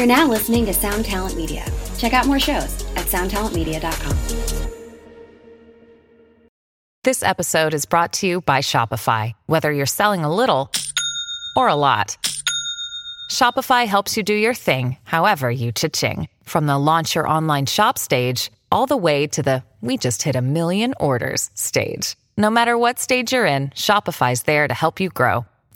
You're now listening to Sound Talent Media. Check out more shows at soundtalentmedia.com. This episode is brought to you by Shopify. Whether you're selling a little or a lot, Shopify helps you do your thing, however you cha-ching. From the launch your online shop stage, all the way to the we just hit a million orders stage. No matter what stage you're in, Shopify's there to help you grow.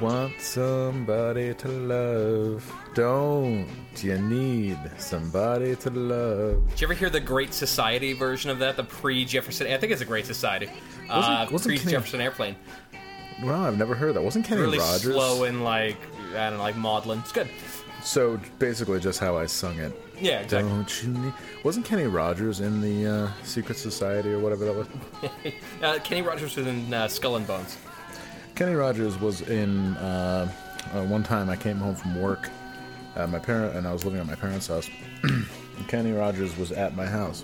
Want somebody to love? Don't you need somebody to love? Did you ever hear the Great Society version of that? The pre-Jefferson. I think it's a Great Society. uh, wasn't Kenny- pre-Jefferson airplane. Well, I've never heard that. Wasn't Kenny Really Rogers? slow and like I don't know, like maudlin. It's good. So basically, just how I sung it. Yeah, exactly. Don't you need? Wasn't Kenny Rogers in the uh, Secret Society or whatever that was? Uh, Kenny Rogers was in uh, Skull and Bones. Kenny Rogers was in. Uh, uh, one time, I came home from work. at my parent and I was living at my parents' house. and Kenny Rogers was at my house.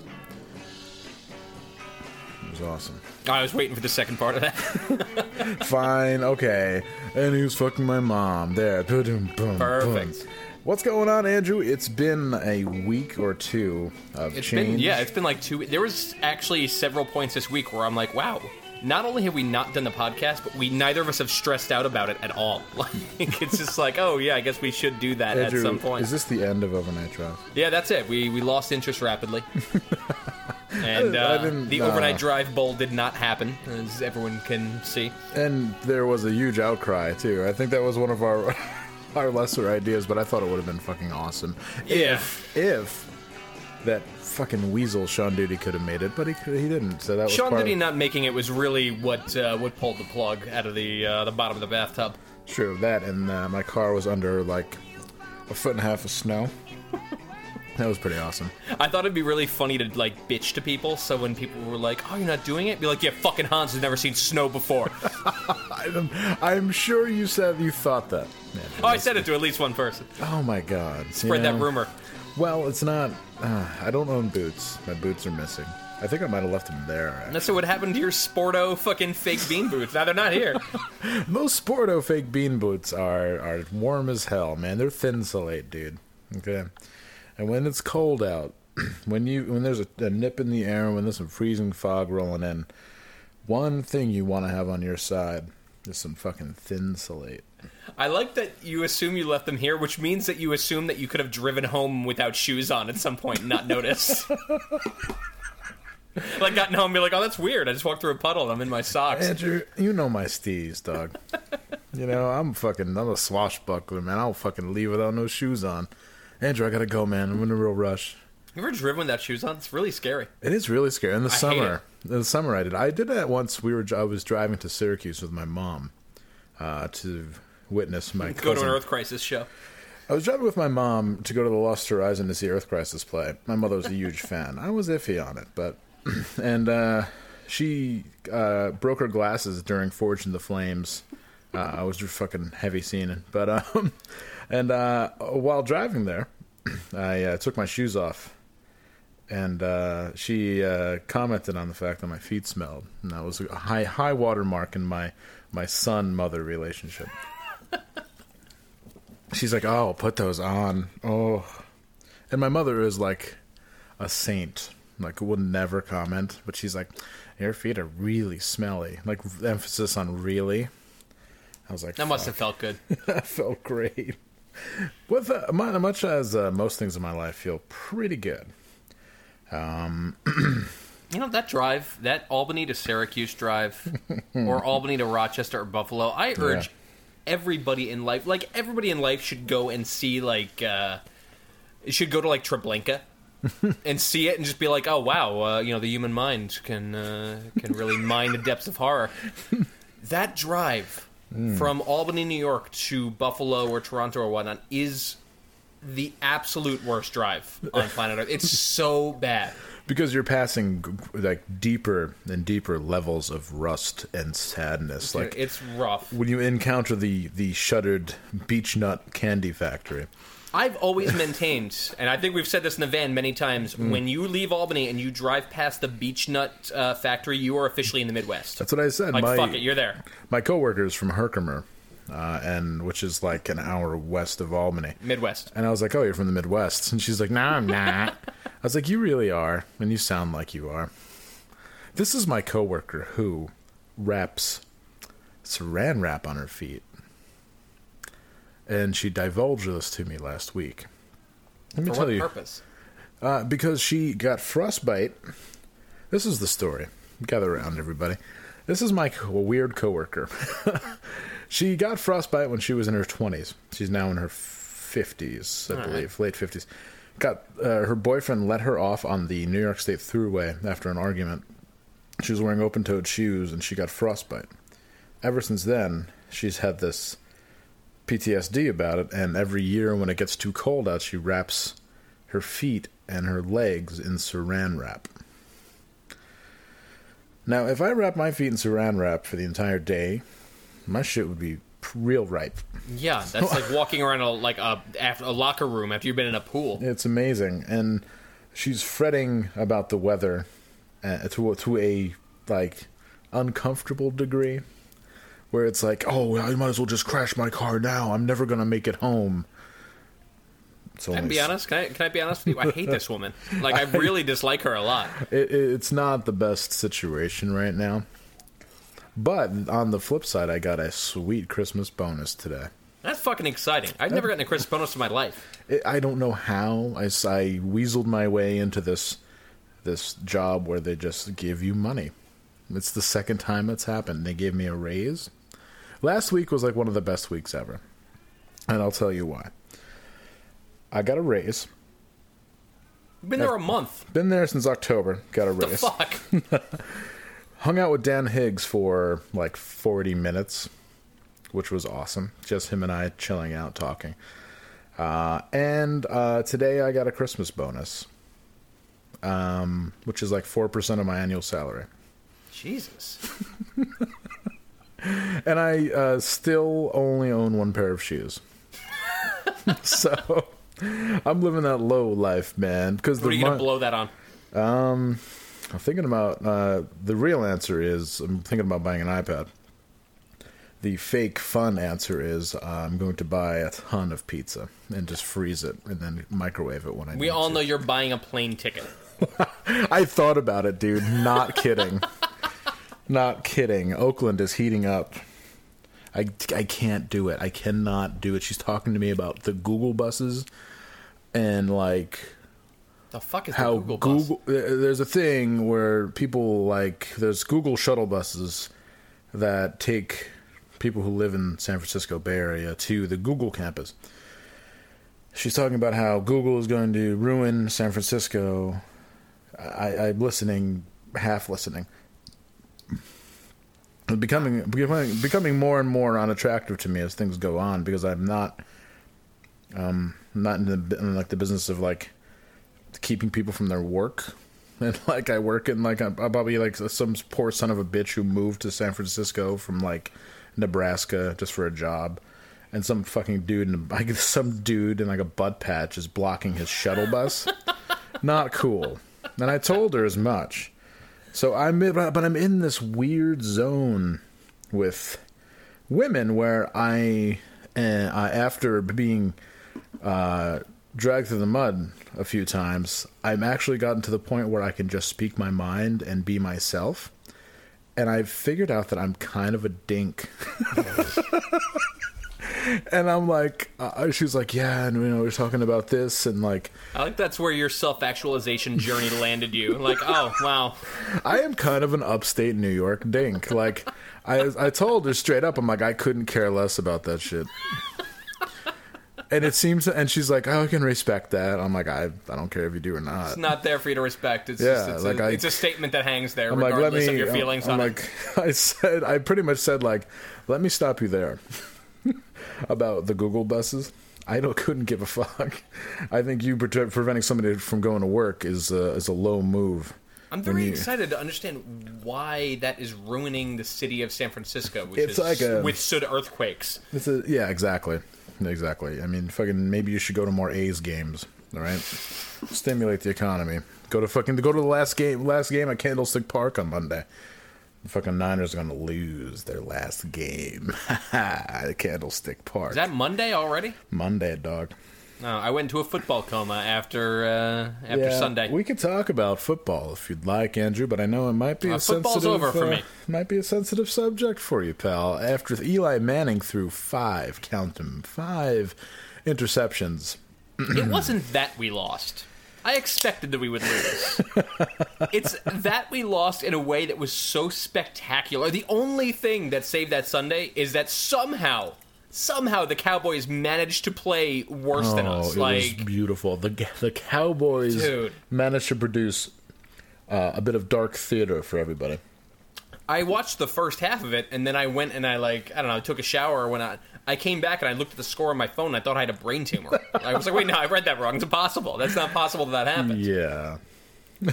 It was awesome. I was waiting for the second part of that. Fine, okay. And he was fucking my mom. There. Boom, boom, Perfect. boom. What's going on, Andrew? It's been a week or two of It's change. been yeah, it's been like two. There was actually several points this week where I'm like, wow. Not only have we not done the podcast, but we neither of us have stressed out about it at all. Like it's just like, oh yeah, I guess we should do that Andrew, at some point. Is this the end of Overnight Drive? Yeah, that's it. We we lost interest rapidly. and uh, the nah. overnight drive bowl did not happen, as everyone can see. And there was a huge outcry too. I think that was one of our our lesser ideas, but I thought it would have been fucking awesome. If if that fucking weasel Sean Duty could have made it, but he could, he didn't. So that was Sean Diddy of, not making it was really what uh, what pulled the plug out of the uh, the bottom of the bathtub. true that, and uh, my car was under like a foot and a half of snow. that was pretty awesome. I thought it'd be really funny to like bitch to people. So when people were like, "Oh, you're not doing it," be like, "Yeah, fucking Hans has never seen snow before." I'm, I'm sure you said you thought that. Andrew. oh, I said it to at least one person. Oh my god! Spread that rumor. Well, it's not. Uh, I don't own boots. My boots are missing. I think I might have left them there. actually. That's what happened to your Sporto fucking fake bean boots. Now they're not here. Those Sporto fake bean boots are are warm as hell, man. They're Thinsulate, dude. Okay, and when it's cold out, when you when there's a, a nip in the air, when there's some freezing fog rolling in, one thing you want to have on your side is some fucking Thinsulate. I like that you assume you left them here, which means that you assume that you could have driven home without shoes on at some point and not notice. like gotten home and be like, oh, that's weird. I just walked through a puddle and I'm in my socks. Andrew, you know my steez, dog. you know I'm fucking I'm a swashbuckler, man. I'll fucking leave without no shoes on. Andrew, I gotta go, man. I'm in a real rush. You ever driven without shoes on? It's really scary. It is really scary. In the I summer, in the summer, I did. I did that once. We were. I was driving to Syracuse with my mom uh, to witness my Go to an Earth Crisis show. I was driving with my mom to go to the Lost Horizon to see Earth Crisis play. My mother was a huge fan. I was iffy on it, but and uh, she uh, broke her glasses during Forged in the Flames. Uh, I was just fucking heavy scene, but um, and uh, while driving there, I uh, took my shoes off, and uh, she uh, commented on the fact that my feet smelled, and that was a high high watermark in my my son mother relationship. She's like, "Oh, put those on." Oh, and my mother is like a saint. Like, will never comment, but she's like, "Your feet are really smelly." Like, emphasis on really. I was like, That must have felt good. that felt great. With uh, much as uh, most things in my life feel pretty good. Um. You know that drive, that Albany to Syracuse drive, or Albany to Rochester or Buffalo. I urge everybody in life, like everybody in life, should go and see like, uh, should go to like Treblinka and see it and just be like, oh wow, uh, you know the human mind can uh, can really mine the depths of horror. That drive from Albany, New York to Buffalo or Toronto or whatnot is the absolute worst drive on planet Earth. It's so bad. Because you're passing like deeper and deeper levels of rust and sadness. Like it's rough. when you encounter the the shuttered beech nut candy factory. I've always maintained, and I think we've said this in the van many times, Mm. when you leave Albany and you drive past the Beech Nut uh, factory, you are officially in the Midwest. That's what I said. like, my fuck it, you're there. my coworker is from Herkimer, uh, and which is like an hour west of Albany. Midwest. And I was like, "Oh, you're from the Midwest," and she's like, "No, I'm not." I was like, "You really are, and you sound like you are." This is my coworker who wraps saran wrap on her feet, and she divulged this to me last week. Let me For tell what you, purpose? uh, because she got frostbite. This is the story. Gather around, everybody. This is my co- weird coworker. she got frostbite when she was in her twenties. She's now in her fifties, I believe, late fifties. Got uh, her boyfriend let her off on the New York State Thruway after an argument. She was wearing open-toed shoes and she got frostbite. Ever since then, she's had this PTSD about it, and every year when it gets too cold out, she wraps her feet and her legs in saran wrap. Now, if I wrap my feet in saran wrap for the entire day, my shit would be real ripe. Yeah, that's like walking around a, like a, after, a locker room after you've been in a pool. It's amazing, and she's fretting about the weather uh, to to a like uncomfortable degree, where it's like, oh, I might as well just crash my car now. I'm never gonna make it home. It's Can I be honest? Can I, can I be honest with you? I hate this woman. Like, I really dislike her a lot. it, it's not the best situation right now. But on the flip side, I got a sweet Christmas bonus today. That's fucking exciting. I've never gotten a Christmas bonus in my life. It, I don't know how I, I weaseled my way into this this job where they just give you money. It's the second time it's happened. They gave me a raise. Last week was like one of the best weeks ever, and I'll tell you why. I got a raise. I've been there a month. Been there since October. Got a The raise. fuck? hung out with Dan Higgs for like 40 minutes, which was awesome. Just him and I chilling out, talking. Uh, and uh, today I got a Christmas bonus, um, which is like 4% of my annual salary. Jesus. And I uh, still only own one pair of shoes. so I'm living that low life, man. Because What are the you going to blow that on? I'm thinking about uh, the real answer is I'm thinking about buying an iPad. The fake fun answer is uh, I'm going to buy a ton of pizza and just freeze it and then microwave it when I. We all to. know you're buying a plane ticket. I thought about it, dude. Not kidding. Not kidding. Oakland is heating up. I, I can't do it. I cannot do it. She's talking to me about the Google buses and like The fuck is the how Google, bus? Google uh, there's a thing where people like there's Google shuttle buses that take people who live in San Francisco Bay Area to the Google campus. She's talking about how Google is going to ruin San Francisco. I, I'm listening, half listening. Becoming becoming becoming more and more unattractive to me as things go on because I'm not um not in the in like the business of like keeping people from their work. And like I work in like I'm probably like some poor son of a bitch who moved to San Francisco from like Nebraska just for a job, and some fucking dude and like some dude in like a butt patch is blocking his shuttle bus. Not cool. And I told her as much. So I'm but I'm in this weird zone with women where I, uh, after being uh, dragged through the mud a few times, I'm actually gotten to the point where I can just speak my mind and be myself. And I've figured out that I'm kind of a dink. and I'm like, uh, she was like, yeah, and you know, we're talking about this, and like, I like that's where your self actualization journey landed you. Like, oh wow, I am kind of an upstate New York dink. Like, I I told her straight up, I'm like, I couldn't care less about that shit. And it seems, and she's like, oh, I can respect that. I'm like, I, I don't care if you do or not. it's not there for you to respect. It's Yeah, just, it's, like a, I- it's a statement that hangs there, I'm like, let regardless me. of your feelings I'm on like, it. I said, I pretty much said like, let me stop you there about the Google buses. I don't couldn't give a fuck. I think you pre- preventing somebody from going to work is a, is a low move. I'm very you- excited to understand why that is ruining the city of San Francisco, which It's has like a- withstood earthquakes. It's a, yeah, exactly, exactly. I mean, fucking, maybe you should go to more A's games. All right, stimulate the economy. Go to fucking go to the last game, last game at Candlestick Park on Monday. The fucking Niners are gonna lose their last game at Candlestick Park. Is that Monday already? Monday, dog? No, I went into a football coma after uh, after Yeah, Sunday. We could talk about football if you'd like, Andrew, but I know it might be Uh, a football's sensitive. over for uh, me. Might be a sensitive subject for you, pal. After Eli Manning threw five, count them, five interceptions. it wasn't that we lost. I expected that we would lose. it's that we lost in a way that was so spectacular. The only thing that saved that Sunday is that somehow, somehow the Cowboys managed to play worse than Oh, us. it Like was beautiful. The the Cowboys Dude. managed to produce uh, a bit of dark theater for everybody. I watched the first half of it, and then I went and I like I don't know, I took a shower or out. I came back and I looked at the score on my phone. and I thought I had a brain tumor. I was like, wait, no, I read that wrong. It's impossible. That's not possible that that happened. Yeah.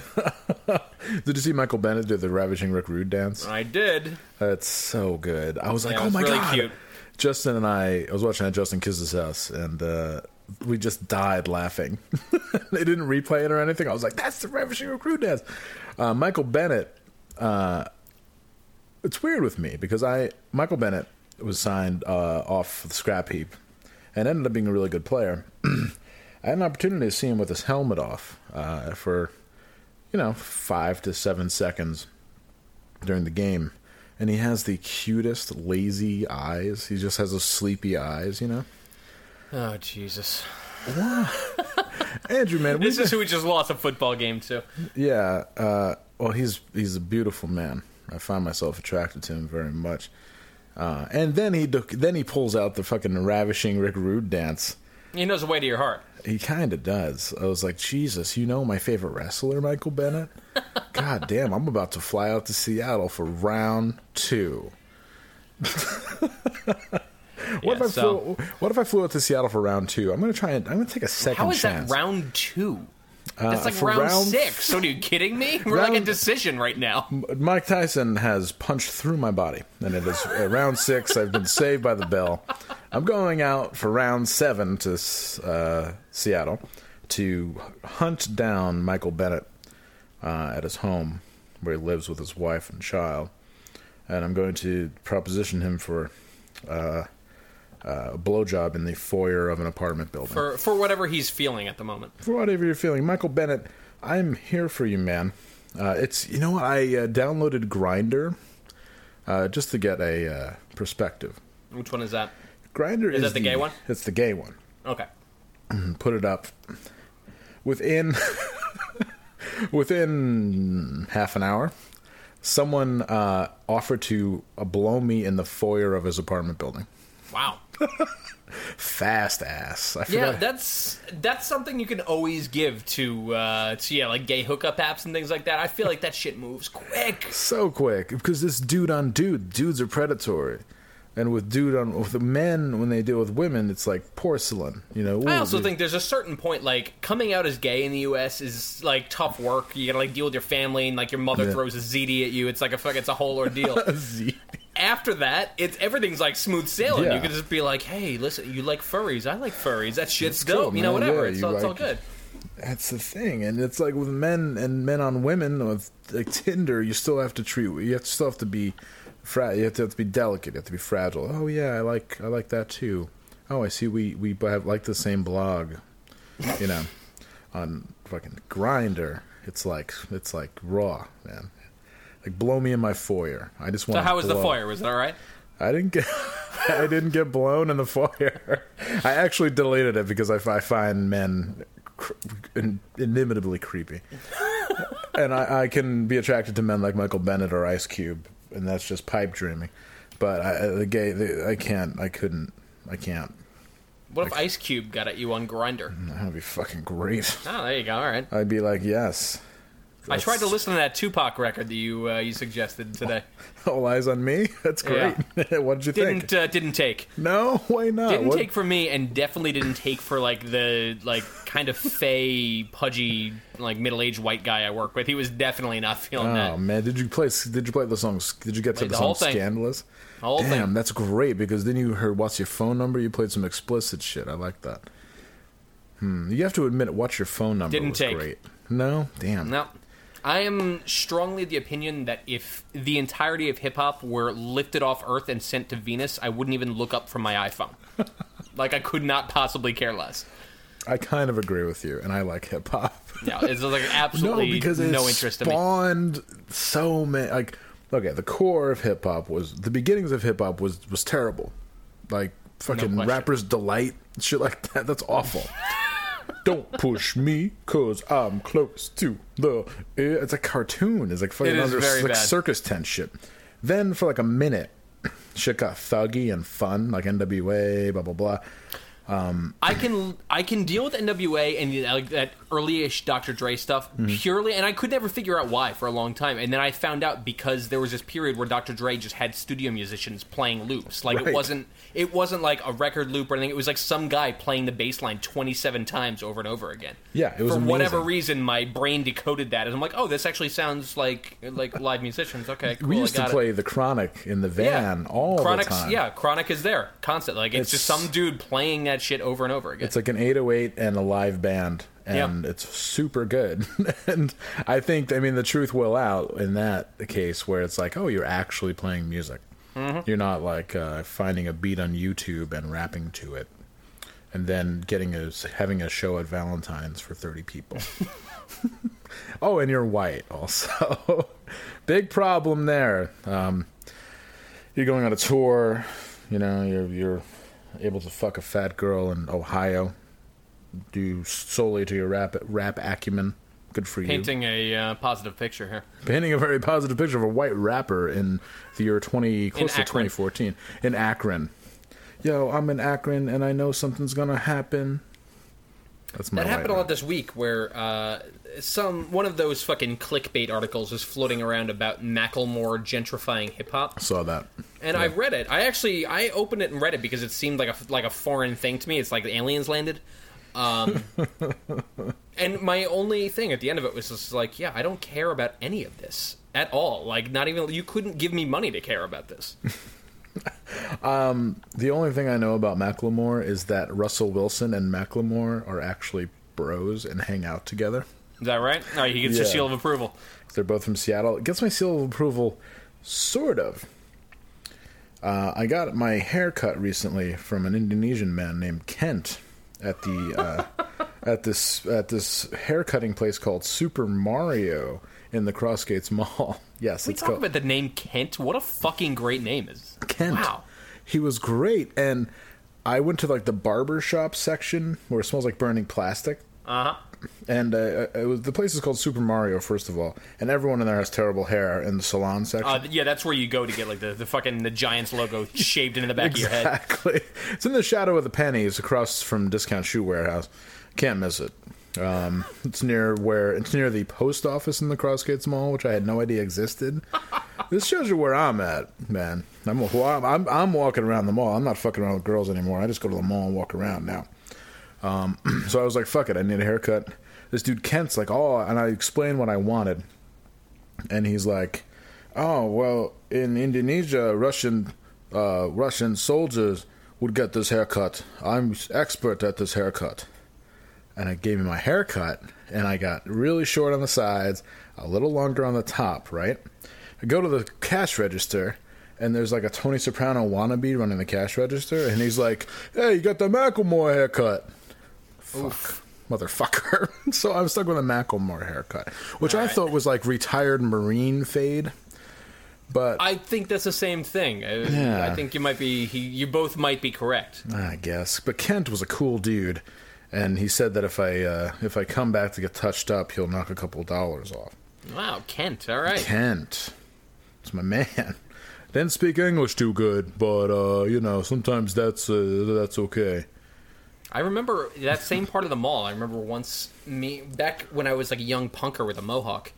Did you see Michael Bennett do the ravishing Rick Rude dance? I did. That's so good. I was like, Yeah, oh was my really god. cute. Justin and I, I was watching at Justin Kiss's house, and uh, we just died laughing. they didn't replay it or anything. I was like, that's the ravishing Rude dance. Uh, Michael Bennett. Uh, it's weird with me because I Michael Bennett was signed uh, off the scrap heap and ended up being a really good player. I had an opportunity to see him with his helmet off uh, for you know five to seven seconds during the game, and he has the cutest lazy eyes. He just has those sleepy eyes, you know. Oh Jesus! Andrew, man, This is who we just lost a football game to. Yeah. Uh, well, he's he's a beautiful man. I find myself attracted to him very much. Uh, and then he then he pulls out the fucking ravishing Rick Rude dance. He knows the way to your heart. He kind of does. I was like, Jesus, you know my favorite wrestler, Michael Bennett. God damn, I'm about to fly out to Seattle for round two. what if I so- flew? What if I flew out to Seattle for round two? I'm gonna try and I'm gonna take a second How is chance. that round two? That's like Uh, round, round- six. So, are you kidding me? We're like a decision right now. Mike Tyson has punched through my body, and it is uh, round six. I've been saved by the bell. I'm going out for round seven to uh, Seattle to hunt down Michael Bennett uh, at his home, where he lives with his wife and child, and I'm going to proposition him for uh, a blowjob in the foyer of an apartment building. For for whatever he's feeling at the moment. for whatever you're feeling, Michael Bennett, I'm here for you, man. Uh, it's you know what I uh, downloaded Grindr uh, just to get a uh, perspective. Which one is that? Grindr is, Is that the gay one? It's the gay one. Okay. Put it up within within half an hour. Someone uh, offered to uh, blow me in the foyer of his apartment building. Wow. Fast ass. I Yeah, that's that's something you can always give to uh to yeah, like gay hookup apps and things like that. I feel like that shit moves quick. so quick because this dude on dude dudes are predatory and with dude on with men when they deal with women it's like porcelain you know I also dude. think there's a certain point like coming out as gay in the US is like tough work. You gotta like deal with your family and like your mother Yeah. throws a ZD at you. It's like a fuck it's a whole ordeal. After that, it's everything's like smooth sailing. Yeah. You can just be like, Hey, listen, you like furries, I like furries. That shit's It's cool, dope, you know, whatever. Yeah, it's, all, it's all good. that's the thing and it's like with men and men on women with like tinder you still have to treat you have to still have to be fra- you have to, have to be delicate you have to be fragile oh yeah i like i like that too oh i see we we have like the same blog you know on fucking Grindr it's like it's like raw man like blow me in my foyer i just want to. So how was the foyer? Was that alright? I didn't get. I didn't get blown in the foyer. I actually deleted it because I, I find men cr- in, inimitably creepy, and I, I can be attracted to men like Michael Bennett or Ice Cube, and that's just pipe dreaming. But I, the gay, the, I can't, I couldn't, I can't. What if Ice Cube got at you on Grindr? That would be fucking great. Oh, there you go. All right. I'd be like, yes. I tried to listen to that Tupac record that you uh, you suggested today. All Eyez on Me. That's great. what did you think? Didn't uh, didn't take. No, why not? Didn't What- take for me, and definitely didn't take for like the like kind of fey, pudgy, like middle aged white guy I work with. He was definitely not feeling Oh that. Oh man, did you play? Did you play the songs? Did you get to the, the song. "Scandalous"? Damn, thing. that's great because then you heard "What's Your Phone Number." You played some explicit shit. I like that. Hmm. You have to admit, "What's Your Phone Number" Didn't was take. great. No, damn. No. I am strongly of the opinion that if the entirety of hip hop were lifted off Earth and sent to Venus, I wouldn't even look up from my iPhone. like I could not possibly care less. I kind of agree with you, and I like hip hop. Yeah, it's like no, absolutely because it no interest in me. spawned so many. Like, okay, the core of hip hop was the beginnings of hip hop was was terrible. Like fucking question. rappers delight shit like that. That's awful. Don't push me, cause I'm close to the. It's a cartoon. It's like fucking It under like bad. circus tent shit. Then for like a minute, shit got thuggy and fun, like NWA, blah blah blah. Um, I can I can deal with NWA and like that early-ish Dr. Dre stuff Mm-hmm. purely, and I could never figure out why for a long time. And then I found out because there was this period where Dr. Dre just had studio musicians playing loops. Like Right. it wasn't it wasn't like a record loop or anything. It was like some guy playing the bass line 27 times over and over again. Yeah, it was for whatever reason. My brain decoded that, and I'm like, oh, this actually sounds like like live musicians. Okay, cool, we used to got it. play the Chronic in the van all Chronic's, the time. Yeah, Chronic is there constantly. Like it's, just some dude playing that shit over and over again. It's like an 808 and a live band, and Yeah. it's super good. and I think, I mean, the truth will out in that case where it's like, oh, you're actually playing music. Mm-hmm. You're not like uh, finding a beat on YouTube and rapping to it, and then getting a having a show at Valentine's for 30 people. oh, and you're white also. Big problem there. Um, you're going on a tour. You know, you're you're able to fuck a fat girl in Ohio due solely to your rap rap acumen. Good for you. Painting a uh, positive picture here. Painting a very positive picture of a white rapper in the year 20 close to 2014 in Akron. Yo, I'm in Akron and I know something's gonna happen. That's my That happened a lot this week, where uh, some one of those fucking clickbait articles is floating around about Macklemore gentrifying hip hop, Saw that. and I read it. I actually I opened it and read it because it seemed like a like a foreign thing to me. It's like the aliens landed. Um, and my only thing at the end of it was just like, yeah, I don't care about any of this at all. Like, not even you couldn't give me money to care about this. The only thing I know about Macklemore is that Russell Wilson and Macklemore are actually bros and hang out together. Is that right? All right, he gets your Yeah. seal of approval. They're both from Seattle. It gets my seal of approval, sort of. Uh, I got my hair cut recently from an Indonesian man named Kent at the uh, at this at this hair cutting place called Super Mario in the Crossgates Mall. Yes, We it's talk called about the name Kent. What a fucking great name is Kent. Wow. He was great, and I went to like the barber shop section where it smells like burning plastic. Uh huh. And uh, it was the place is called Super Mario, first of all, and everyone in there has terrible hair in the salon section. Uh, yeah, that's where you go to get like the, the fucking the Giants logo shaved into the back of your head. Exactly. It's in the shadow of the Penney's across from Discount Shoe Warehouse. Can't miss it. Um, it's near where it's near the post office in the Crossgates Mall, which I had no idea existed. this shows you where I'm at, man. I'm, I'm I'm walking around the mall. I'm not fucking around with girls anymore. I just go to the mall and walk around now. Um, so I was like, fuck it, I need a haircut. This dude Kent's like, oh, and I explained what I wanted, and he's like, oh, well, in Indonesia, Russian uh, Russian soldiers would get this haircut. I'm expert at this haircut. And I gave him my haircut, and I got really short on the sides, a little longer on the top, right? I go to the cash register, and there's like a Tony Soprano wannabe running the cash register, and he's like, hey, you got the Macklemore haircut. Fuck. Motherfucker. so I'm stuck with a Macklemore haircut, which I thought was like retired Marine fade. But I think that's the same thing. I, Yeah. I think you might be. He, you both might be correct. I guess. But Kent was a cool dude, and he said that if I uh, if I come back to get touched up, he'll knock a couple of dollars off. Wow, Kent. All right. Kent, it's my man. Didn't speak English too good, but uh, you know sometimes that's uh, that's okay. I remember that same part of the mall. I remember once me back when I was like a young punker with a mohawk.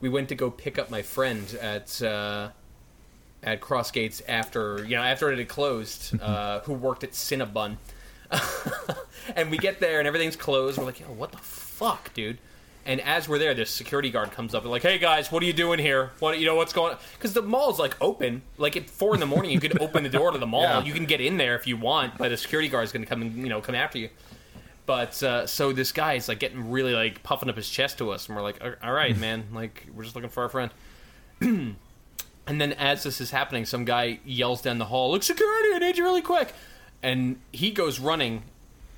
We went to go pick up my friend at uh, at Crossgates after you know after it had closed. Uh, who worked at Cinnabon, and we get there and everything's closed. We're like, yo, what the fuck, dude? And as we're there, this security guard comes up and like, "Hey guys, what are you doing here? What you know what's going on?" Because the mall's like open. Like at four in the morning, you could open the door to the mall. Yeah. You can get in there if you want, but a security guard is going to come and you know come after you. But uh, so this guy is like getting really like puffing up his chest to us, and we're like, "All- "All right, man, like we're just looking for our friend." and then as this is happening, some guy yells down the hall, "Look, security! I need you really quick!" And he goes running,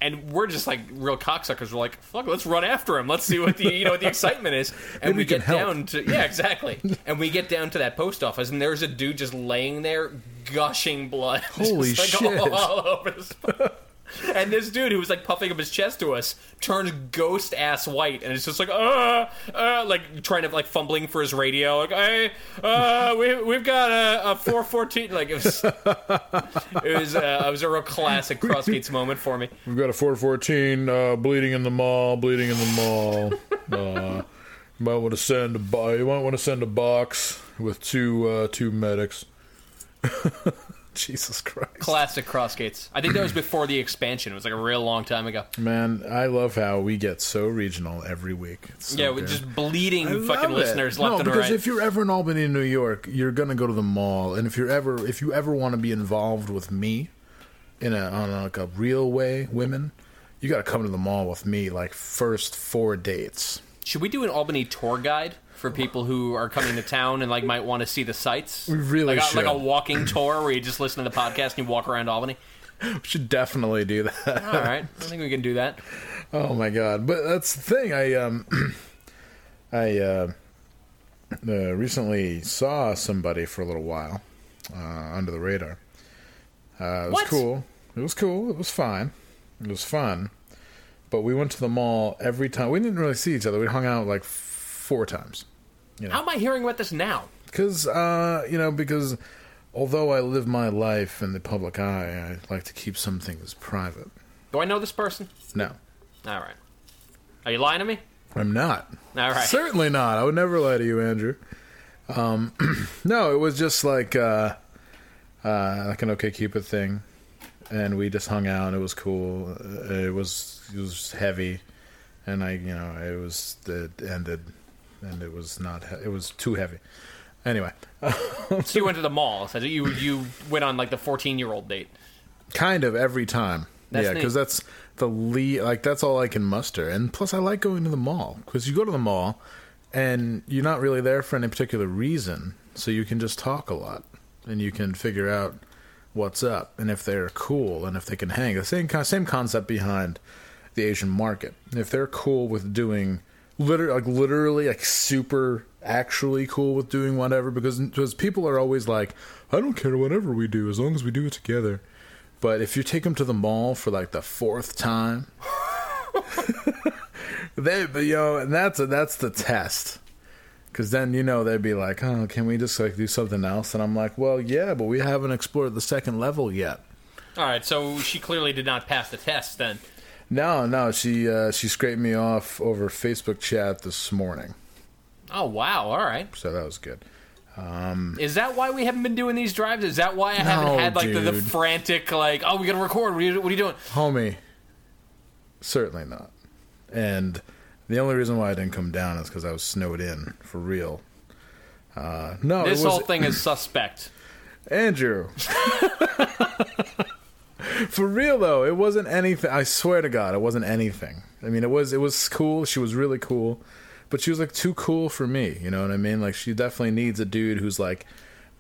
and we're just like real cocksuckers. We're like, "Fuck, let's run after him. Let's see what the you know what the excitement is." And we we get help. down to yeah, exactly. and we get down to that post office, and there's a dude just laying there, gushing blood, Holy just, like, shit. all over the spot. And this dude who was like puffing up his chest to us turns ghost ass white, and it's just like, uh, uh, like trying to like fumbling for his radio, like, hey, uh, we we've got a, a four fourteen, like it was, it was, uh, it was a real classic Crossgates moment for me. We've got a 414 uh, bleeding in the mall, bleeding in the mall. uh, you might want to send a bo- you might want to send a box with two uh, two medics. Jesus Christ. Classic Crossgates. I think that was before the expansion. It was like a real long time ago. Man, I love how we get so regional every week. It's so yeah, with good. just bleeding I love fucking it. listeners no, left and because right. if you're ever in Albany, New York, you're gonna go to the mall, and if you're ever if you ever want to be involved with me in a on like a real way, women, you got to come to the mall with me. Like first four dates. Should we do an Albany tour guide for people who are coming to town and like might want to see the sights? We really like a, like a walking tour where you just listen to the podcast and you walk around Albany. We should definitely do that. All right, I think we can do that. Oh my god! But that's the thing. I um, I uh, uh, recently saw somebody for a little while uh, under the radar. Uh, it was What? cool. It was cool. It was fine. It was fun. But we went to the mall every time. We didn't really see each other. We hung out like four times. How am I hearing about this now? Because, uh, you know, because although I live my life in the public eye, I like to keep some things private. Do I know this person? No, All right. Are you lying to me? I'm not. All right. Certainly not. I would never lie to you, Andrew. Um, no, it was just like uh, uh, like an OK Cupid thing, and we just hung out. It was cool. It was it was heavy, and I you know it was it ended, and it was not. It was too heavy. Anyway, So you went to the mall. So you you went on like the fourteen year old date. kind of every time. That's yeah, because that's the lead. Like that's all I can muster. And plus, I like going to the mall because you go to the mall and you're not really there for any particular reason, so you can just talk a lot and you can figure out what's up and if they're cool and if they can hang. The same same concept behind the Asian market. If they're cool with doing literally like literally like super actually cool with doing whatever because because people are always like I don't care whatever we do as long as we do it together. But if you take them to the mall for like the fourth time, they, you know, and that's that's the test. Because then you know they'd be like, "Oh, can we just like do something else?" And I'm like, "Well, yeah, but we haven't explored the second level yet." All right. So she clearly did not pass the test then. No, no, she uh, she scraped me off over Facebook chat this morning, Oh wow. All right. so that was good. Um, Is that why we haven't been doing these drives? Is that why I haven't had like the, the frantic like, oh, we gotta record. What are you, what are you doing? Homie, certainly not. And the only reason why I didn't come down is because I was snowed in for real. Uh, no, This was whole thing is suspect. Andrew. For real though, it wasn't anything. I swear to God, it wasn't anything. I mean, it was it was cool. She was really cool, but she was like too cool for me. You know what I mean? Like she definitely needs a dude who's like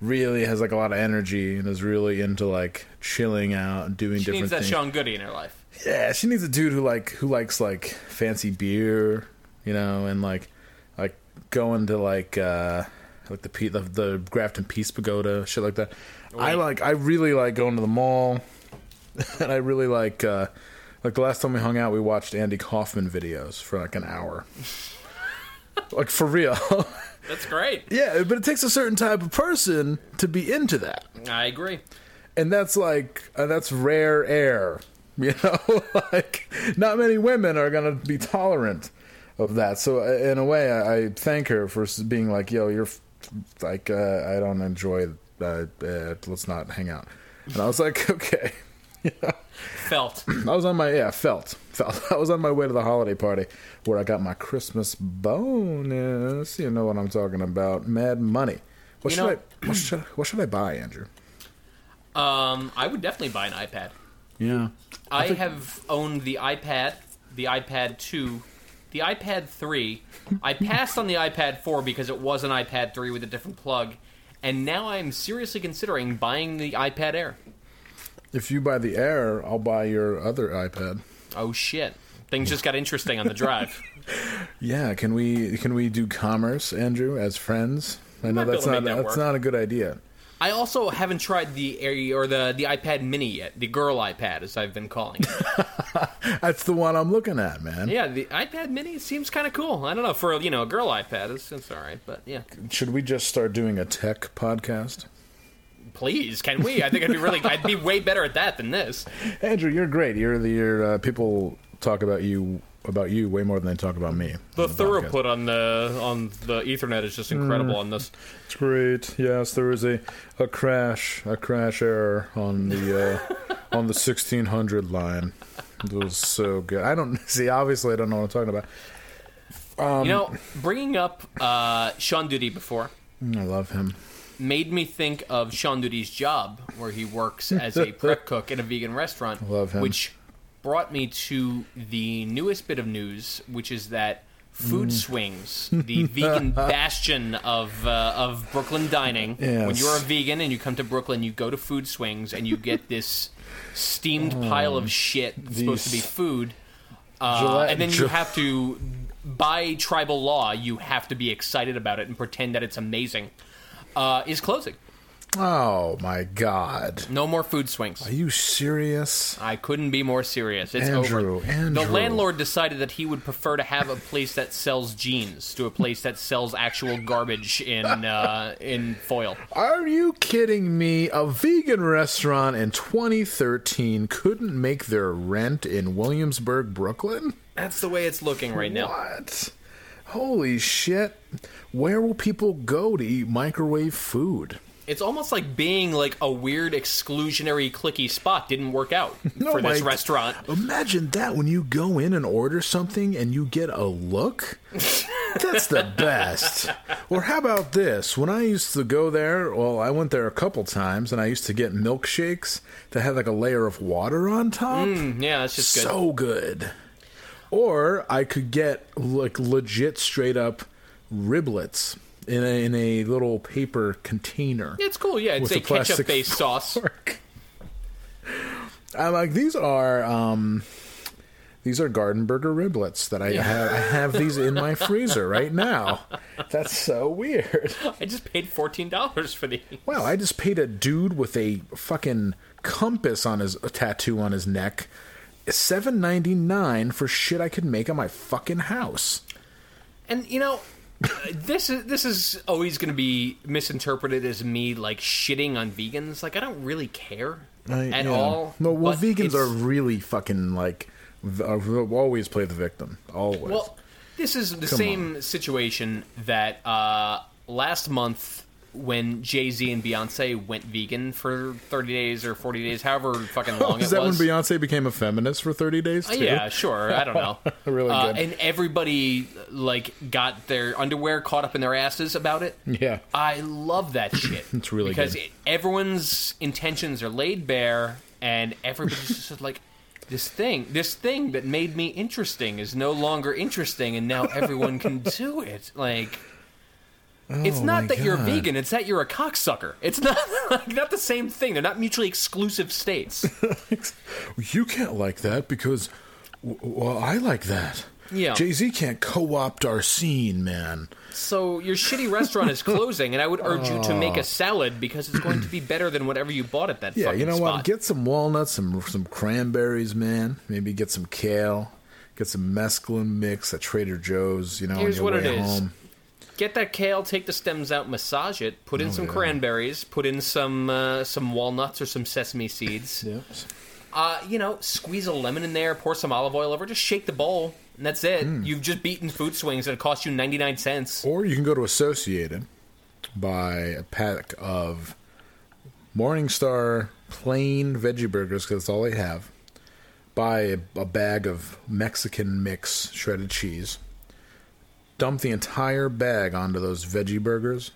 really has like a lot of energy and is really into like chilling out and doing She different She needs that things. Sean Goody in her life. Yeah, she needs a dude who like who likes like fancy beer, you know, and like like going to like uh like the the, the Grafton Peace Pagoda, shit like that. I like. I really like going to the mall, and I really like. uh Like the last time we hung out, we watched Andy Kaufman videos for like an hour. like for real. That's great. yeah, but it takes a certain type of person to be into that. I agree. and that's like uh, that's rare air you know like not many women are gonna be tolerant of that so uh, in a way i, I thank her for being like yo you're f- like uh, i don't enjoy uh, uh, let's not hang out and i was like okay Felt. i was on my yeah felt felt i was on my way to the holiday party where i got my christmas bonus you know what i'm talking about mad money what You should know- i what should, what should i buy andrew Um, I would definitely buy an iPad. yeah I, have owned the iPad, the iPad 2, the iPad 3. I passed on the iPad 4 because it was an iPad 3 with a different plug, and now I'm seriously considering buying the iPad Air. If you buy the Air, I'll buy your other iPad. Oh shit. Things just got interesting on the drive. Yeah, can we can we do commerce, Andrew, as friends? I know that's not that that's work. not a good idea. I also haven't tried the Air or the the iPad Mini yet, the girl iPad as I've been calling it. That's the one I'm looking at, man. yeah, the iPad Mini seems kind of cool. I don't know for you know a girl iPad, it's, it's all right, but yeah. Should we just start doing a tech podcast? Please, can we? I think I'd be really, I'd be way better at that than this. Andrew, you're great. You're the you're, uh, people talk about you about you way more than they talk about me. The on podcast. throughput on the on the Ethernet is just incredible on this. It's great. Yes, there was a, a crash a crash error on the uh, on the 1600 line. It was so good. I don't see. Obviously, I don't know what I'm talking about. you know, bringing up uh, Sean Duty before I love him. Made me think of Sean Duty's job, where he works as a prep cook in a vegan restaurant. Love him. Which brought me to the newest bit of news, which is that Food Mm. Swings, the vegan bastion of uh, of Brooklyn dining. When you're a vegan and you come to Brooklyn, you go to Food Swings and you get this steamed pile of shit that's supposed to be Oh. Food. Uh, and then you have to, by tribal law, you have to be excited about it and pretend that it's amazing. Uh, is closing. Oh my God! No more food swings. Are you serious? I couldn't be more serious. It's Andrew, over. Andrew. The landlord decided that he would prefer to have a place that sells jeans to a place that sells actual garbage in uh, in foil. Are you kidding me? A vegan restaurant in 2013 couldn't make their rent in Williamsburg, Brooklyn? That's the way it's looking right now. What? Holy shit! Where will people go to eat microwave food? It's almost like being like a weird exclusionary clicky spot didn't work out No, for this restaurant. Imagine that when you go in and order something and you get a look. That's the best. Or how about this? When I used to go there, well, I went there a couple times and I used to get milkshakes that had like a layer of water on top. Mm, yeah, that's just good. so good. Or I could get like legit straight up riblets in a, in a little paper container. it's cool. Yeah, it's with a ketchup-based sauce. I'm like these are um these are garden burger riblets that I have I have these in my freezer right now. That's so weird. I just paid fourteen dollars for these. Wow, I just paid a dude with a fucking compass on his a tattoo on his neck. Seven ninety nine for shit I could make on my fucking house. And you know, this is this is always going to be misinterpreted as me like shitting on vegans. Like I don't really care I- at yeah. all. No, well, vegans it's- are really fucking like uh, always play the victim. Always. Well, this is the Come same situation that uh, last month when Jay Z and Beyonce went vegan for thirty days or forty days, however fucking long is it was. That when Beyonce became a feminist for thirty days? Uh, Too? yeah, sure. I don't know. Really Uh, good. and everybody like got their underwear caught up in their asses about it. Yeah. I love that shit. It's really because it- everyone's intentions are laid bare, and everybody's just like. This thing, this thing that made me interesting is no longer interesting, and now everyone can do it. Like, it's Oh not that you're God. vegan; it's that you're a cocksucker. It's not like, not the same thing. They're not mutually exclusive states. You can't like that because, well, I like that. Yeah. Jay Z can't co-opt our scene, man. So your shitty restaurant is closing, and I would urge you to make a ah. salad because it's going to be better than whatever you bought at that Yeah, fucking you know spot. what? Get some walnuts, some some cranberries, man. Maybe get some kale. Get some mescaline mix at Trader Joe's. You know, Here's on your what way it is. home. Get that kale, take the stems out, massage it, put in Oh, some yeah. cranberries, put in some uh, some walnuts or some sesame seeds. Yep. Uh, you know, squeeze a lemon in there, pour some olive oil over, just shake the bowl, and that's it. Hmm. You've just beaten food swings that cost you 99 cents. Or you can go to Associated, buy a pack of Morningstar plain veggie burgers because that's all they have. Buy a, a bag of Mexican mix shredded cheese. Dump the entire bag onto those veggie burgers.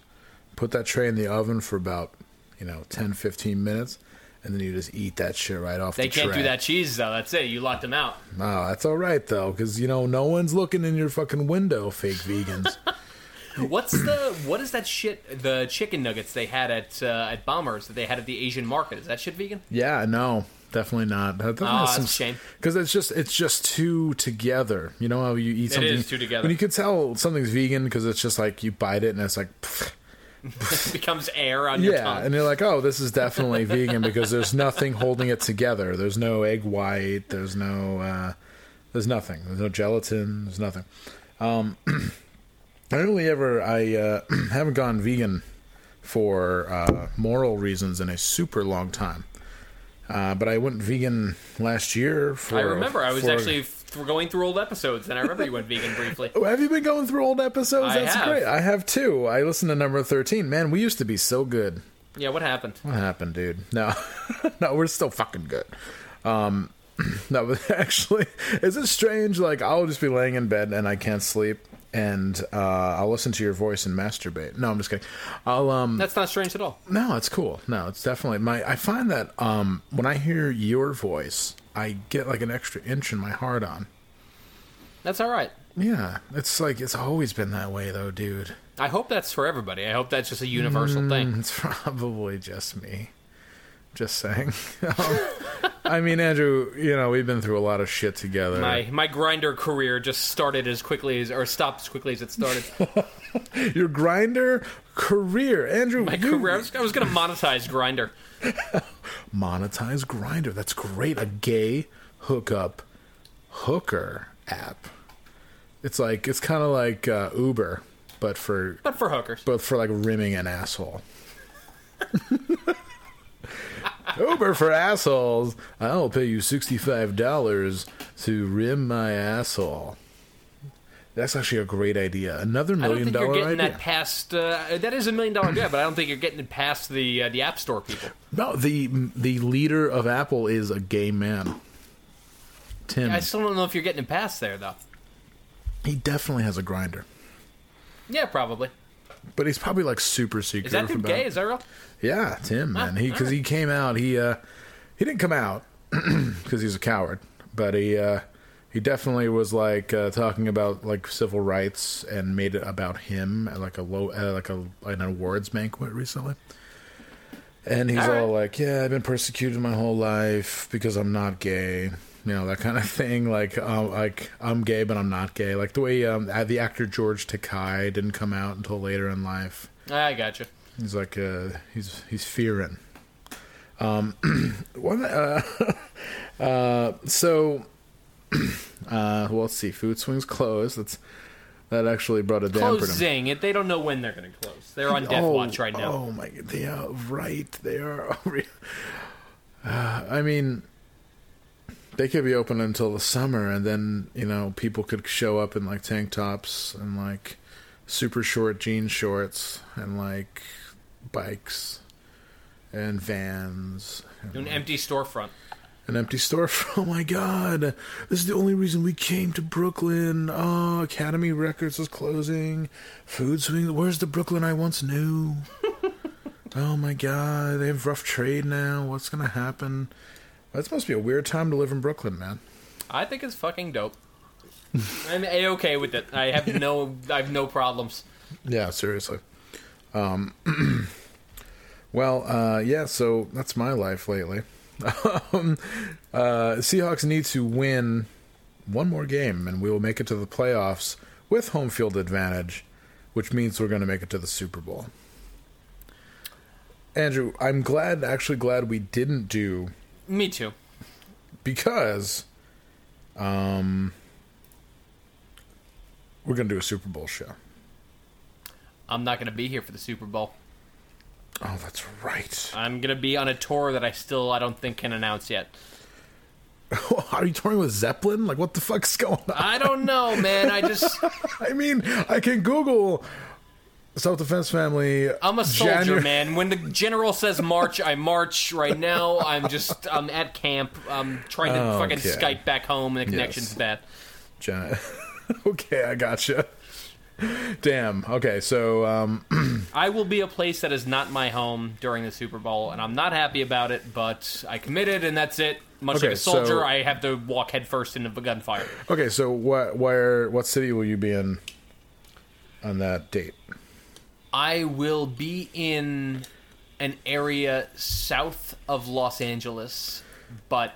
Put that tray in the oven for about, you know, 10, 15 minutes. And then you just eat that shit right off They the can't tray. do that cheese, though. That's it. You locked them out. No, that's all right, though, because, you know, no one's looking in your fucking window, fake vegans. What's the what is that shit? The chicken nuggets they had at uh, at Bombers that they had at the Asian market. Is that shit vegan? Yeah, no, definitely not. That, that Oh, that's some- a shame. Because it's just it's just too together. You know how you eat something. is too together. When you could tell something's vegan because it's just like you bite it and it's like. pfft. it becomes air on your Yeah, tongue. and you're like, oh, this is definitely vegan because there's nothing holding it together. There's no egg white. There's no, uh, there's nothing. There's no gelatin. There's nothing. Um, I really ever. I uh, haven't gone vegan for uh, moral reasons in a super long time. Uh, but I went vegan last year. For I remember I was for- actually f- going through old episodes, and I remember you went vegan briefly. Oh, have you been going through old episodes? I That's have. great. I have too. I listened to number thirteen. Man, we used to be so good. Yeah, what happened? What happened, dude? No, no, we're still fucking good. Um, no, but actually, is it strange? Like, I'll just be laying in bed and I can't sleep, and uh, I'll listen to your voice and masturbate. No, I'm just kidding. I'll um, That's not strange at all. no, it's cool. No, it's definitely my. I find that um, when I hear your voice, I get like an extra inch in my heart on. That's all right. Yeah, it's like it's always been that way, though, dude. I hope that's for everybody. I hope that's just a universal thing. It's probably just me. Just saying. Um, I mean, Andrew, you know, we've been through a lot of shit together. My my Grindr career just started as quickly as or stopped as quickly as it started. Your Grindr career, Andrew. My you career. I was, I was going to monetize Grindr. monetize Grindr. That's great. A gay hookup hooker app. It's like it's kind of like uh, Uber, but for But for hookers. but for like rimming an asshole. Uber for assholes. I'll pay you sixty-five dollars to rim my asshole. That's actually a great idea. Another million I don't think you're getting idea. that past. Uh, that is a million dollar idea, but I don't think you're getting it past the uh, the App Store people. No, the the leader of Apple is a gay man. Tim. I still don't know if you're getting it past there though. he definitely has a Grindr, Yeah, probably. But he's probably like super secret. Is that dude about gay? Is that real? Yeah, Tim, man. He because he came out. He uh, he didn't come out because he's a coward, but he uh, he definitely was like uh, talking about like civil rights and made it about him at like a low uh, like a an awards banquet recently. And he's Alright. all like, "Yeah, I've been persecuted my whole life because I'm not gay." You know that kind of thing. Like, um, like I'm gay, but I'm not gay. Like the way um, the actor George Takei didn't come out until later in life. I gotcha. He's like uh he's he's fearing. Um one uh uh so uh well let's see, food swings closed. That's that actually brought a damper to Closing it. They don't know when they're going to close. They're on death Oh, watch right now. Oh my god, they are right. They are uh, I mean they could be open until the summer and then, you know, people could show up in like tank tops and like super short jean shorts and like bikes and vans and An empty storefront. an empty storefront. Oh my god, this is the only reason we came to Brooklyn. Oh, Academy Records is closing. Food swing. Where's the Brooklyn I once knew? oh my god, they have rough trade now. What's gonna happen? That to be a weird time to live in Brooklyn, man. I think it's fucking dope. I'm a okay with it. I have no, I have no problems. Yeah, seriously. Um, well, uh, yeah, so that's my life lately. um, uh, Seahawks need to win one more game, and we will make it to the playoffs with home field advantage, which means we're going to make it to the Super Bowl. Andrew, I'm glad, actually glad we didn't do Me too. because um, we're going to do a Super Bowl show. I'm not going to be here for the Super Bowl. Oh, that's right. I'm going to be on a tour that I still I don't think can announce yet. Are you touring with Zeppelin? Like, what the fuck's going on? I don't know, man. I just I mean, I can Google self defense family. I'm a soldier, January- man. When the general says march, I march. Right now, I'm just I'm at camp. I'm trying to Oh, fucking okay. Skype back home, and the connection's Yes. bad. Jan- okay, I gotcha. Damn. Okay, so um, I will be a place that is not my home during the Super Bowl, and I'm not happy about it. But I committed, and that's it. Much Okay, like a soldier, so- I have to walk headfirst into the gunfire. okay, so what, where, what city will you be in on that date? I will be in an area south of Los Angeles, but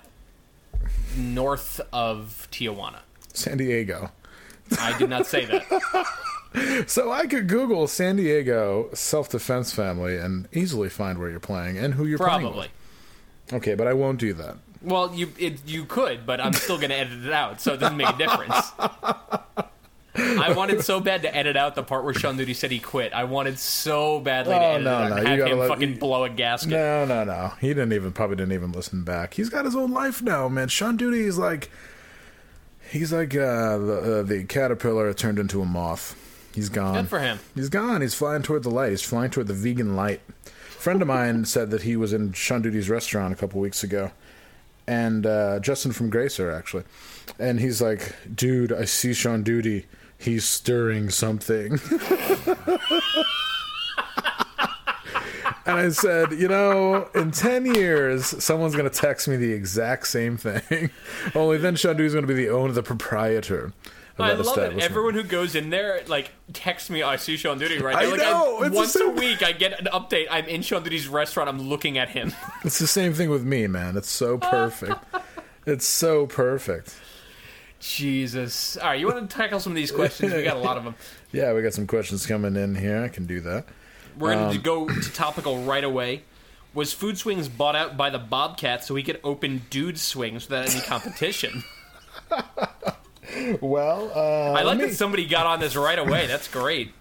north of Tijuana. San Diego. I did not say that. So I could Google San Diego self defense family and easily find where you're playing and who you're playing Probably. Okay, but I won't do that. Well, you it, you could, but I'm still going to edit it out, so it doesn't make a difference. I wanted so bad to edit out the part where Sean Duty said he quit. I wanted so badly to Oh, edit no, out no, and have him let- fucking blow a gasket. No, no, no. He didn't even probably didn't even listen back. He's got his own life now, man. Sean Duty is like he's like uh, the uh, the caterpillar turned into a moth. He's gone. Good for him. He's gone. He's flying toward the light. He's flying toward the vegan light. A friend of mine said that he was in Sean Duty's restaurant a couple weeks ago, and uh, Justin from Gracer actually, and he's like, "Dude, I see Sean Duty. He's stirring something." And I said, you know, in 10 years, someone's going to text me the exact same thing. Only then Sean Duty's going to be the owner, the proprietor of I love it. Everyone who goes in there, like, texts me, I see Sean Duty right I now. Like, know, it's the once a week, I get an update. I'm in Sean Duty's restaurant. I'm looking at him. It's the same thing with me, man. It's so perfect. it's so perfect. Jesus. All right, you want to tackle some of these questions? We got a lot of them. Yeah, we got some questions coming in here. I can do that. We're going Um, to go to topical right away. Was Food Swings bought out by the Bobcat so he could open dude swings without any competition? Well, uh, I like me- that somebody got on this right away. That's great.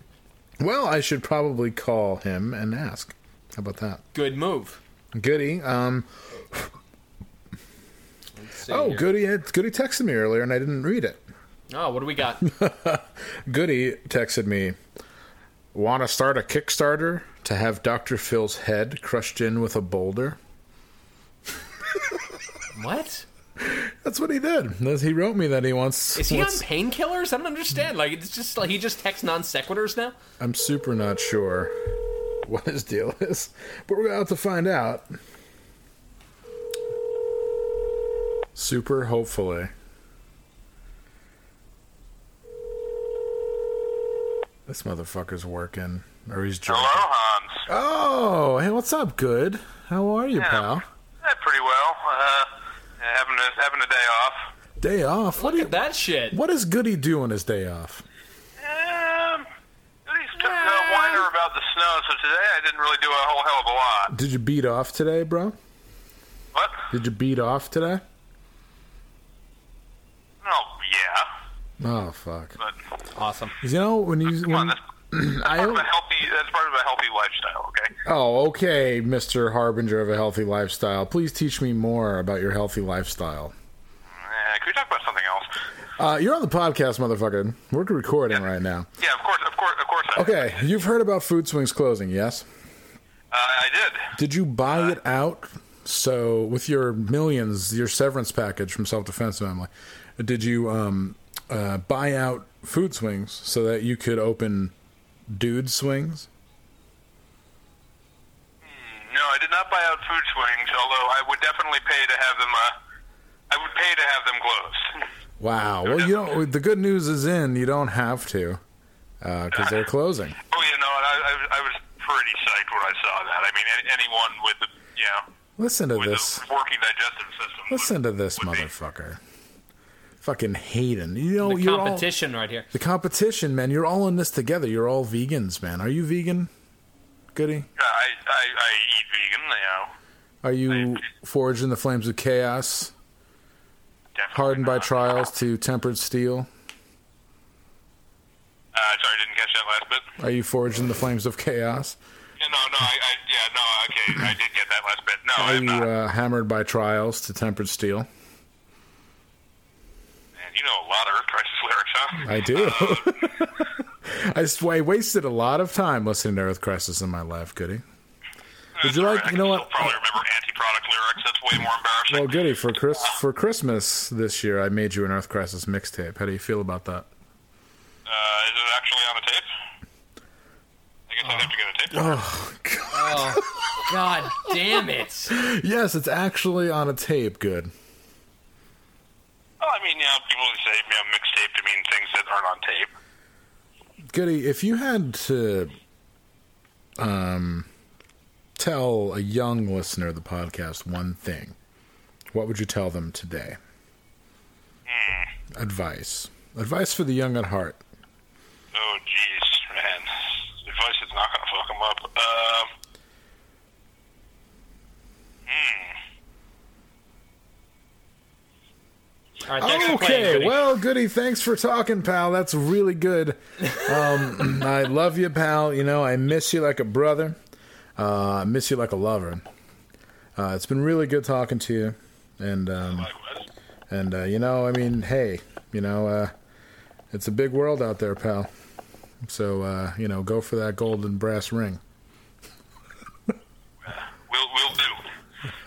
well, I should probably call him and ask. How about that? Good move. Goody. Um, oh, here. Goody. had- Goody texted me earlier, and I didn't read it. Oh, what do we got? Goody texted me, "Want to start a Kickstarter to have Dr. Phil's head crushed in with a boulder?" what? That's what he did. He wrote me that he wants. Is he on painkillers? I don't understand. Like it's just like he just texts non sequiturs now. I'm super not sure what his deal is, but we're have to find out. Super, hopefully. This motherfucker's working, or he's drinking. Hello, Hans. Oh, hey, what's up? Good. How are you, pal? Eh, pretty well. Uh, having a having a day off. Day off. What Look you? at that shit. What does Goody do on his day off? Um, he's took a whiner about the snow, so today I didn't really do a whole hell of a lot. Did you beat off today, bro? What? Did you beat off today? Yeah, Oh fuck. but Awesome. You know when you come on, when that's I part of a healthy. That's part of a healthy lifestyle. Okay. oh okay, Mister Harbinger of a healthy lifestyle. Please teach me more about your healthy lifestyle. Uh, can we talk about something else? Uh, you're on the podcast, motherfucker. We're recording right now. Yeah, of course, of course, of course. I, Okay, you've heard about Food Swings closing, yes? Uh, I did. Did you buy it out? So with your millions, your severance package from Self Defense Family, did you um, uh, buy out Food Swings so that you could open Dude Swings? No, I did not buy out food swings. Although I would definitely pay to have them. Uh, I would pay to have them closed. Wow. Well, you don't. The good news is in. You don't have to because they're closing. Oh, you know, I, I, I was pretty psyched when I saw that. I mean, anyone with the, you know, Listen to this. a working digestive system. Listen to this would be. Motherfucker. Fucking Hayden. You know, the you're all- competition right here. the competition, man. You're all in this together. You're all vegans, man. Are you vegan, Goody? Yeah, I, I, I eat vegan. You know, Are you forged in the flames of chaos, definitely hardened by trials to tempered steel? Uh, sorry, I didn't catch that last bit. Are you forged in the flames of chaos? Yeah, no, no, I, I yeah, no, okay, I did get that last bit. No, Are I'm you not. uh, hammered by trials to tempered steel? Man, you know a lot of Earth Crisis lyrics, huh? I do. I wasted a lot of time listening to Earth Crisis in my life, Goody. Would you like- all right. you know what? probably remember anti-product lyrics. That's way more embarrassing. Well, Goody, for Chris for Christmas this year, I made you an Earth Crisis mixtape. How do you feel about that? Uh, is it actually on a tape? I guess I'd have to get a tape. Oh, God. Oh, God damn it. Yes, it's actually on a tape. Good. Well, I mean, yeah, people say you know, mixtape to mean things that aren't on tape. Goody, if you had to um, tell a young listener of the podcast one thing, what would you tell them today? Advice. Advice for the young at heart. Oh, jeez, man. Advice is not going to fuck them up. Um, All right, thanks for playing, Okay, well, Goody, thanks for talking, pal. That's really good. Um, I love you, pal. You know, I miss you like a brother. Uh, I miss you like a lover. Uh, it's been really good talking to you, and um, and uh, you know, I mean, hey, you know, uh, it's a big world out there, pal. So uh, you know, go for that golden brass ring. We'll, we'll do.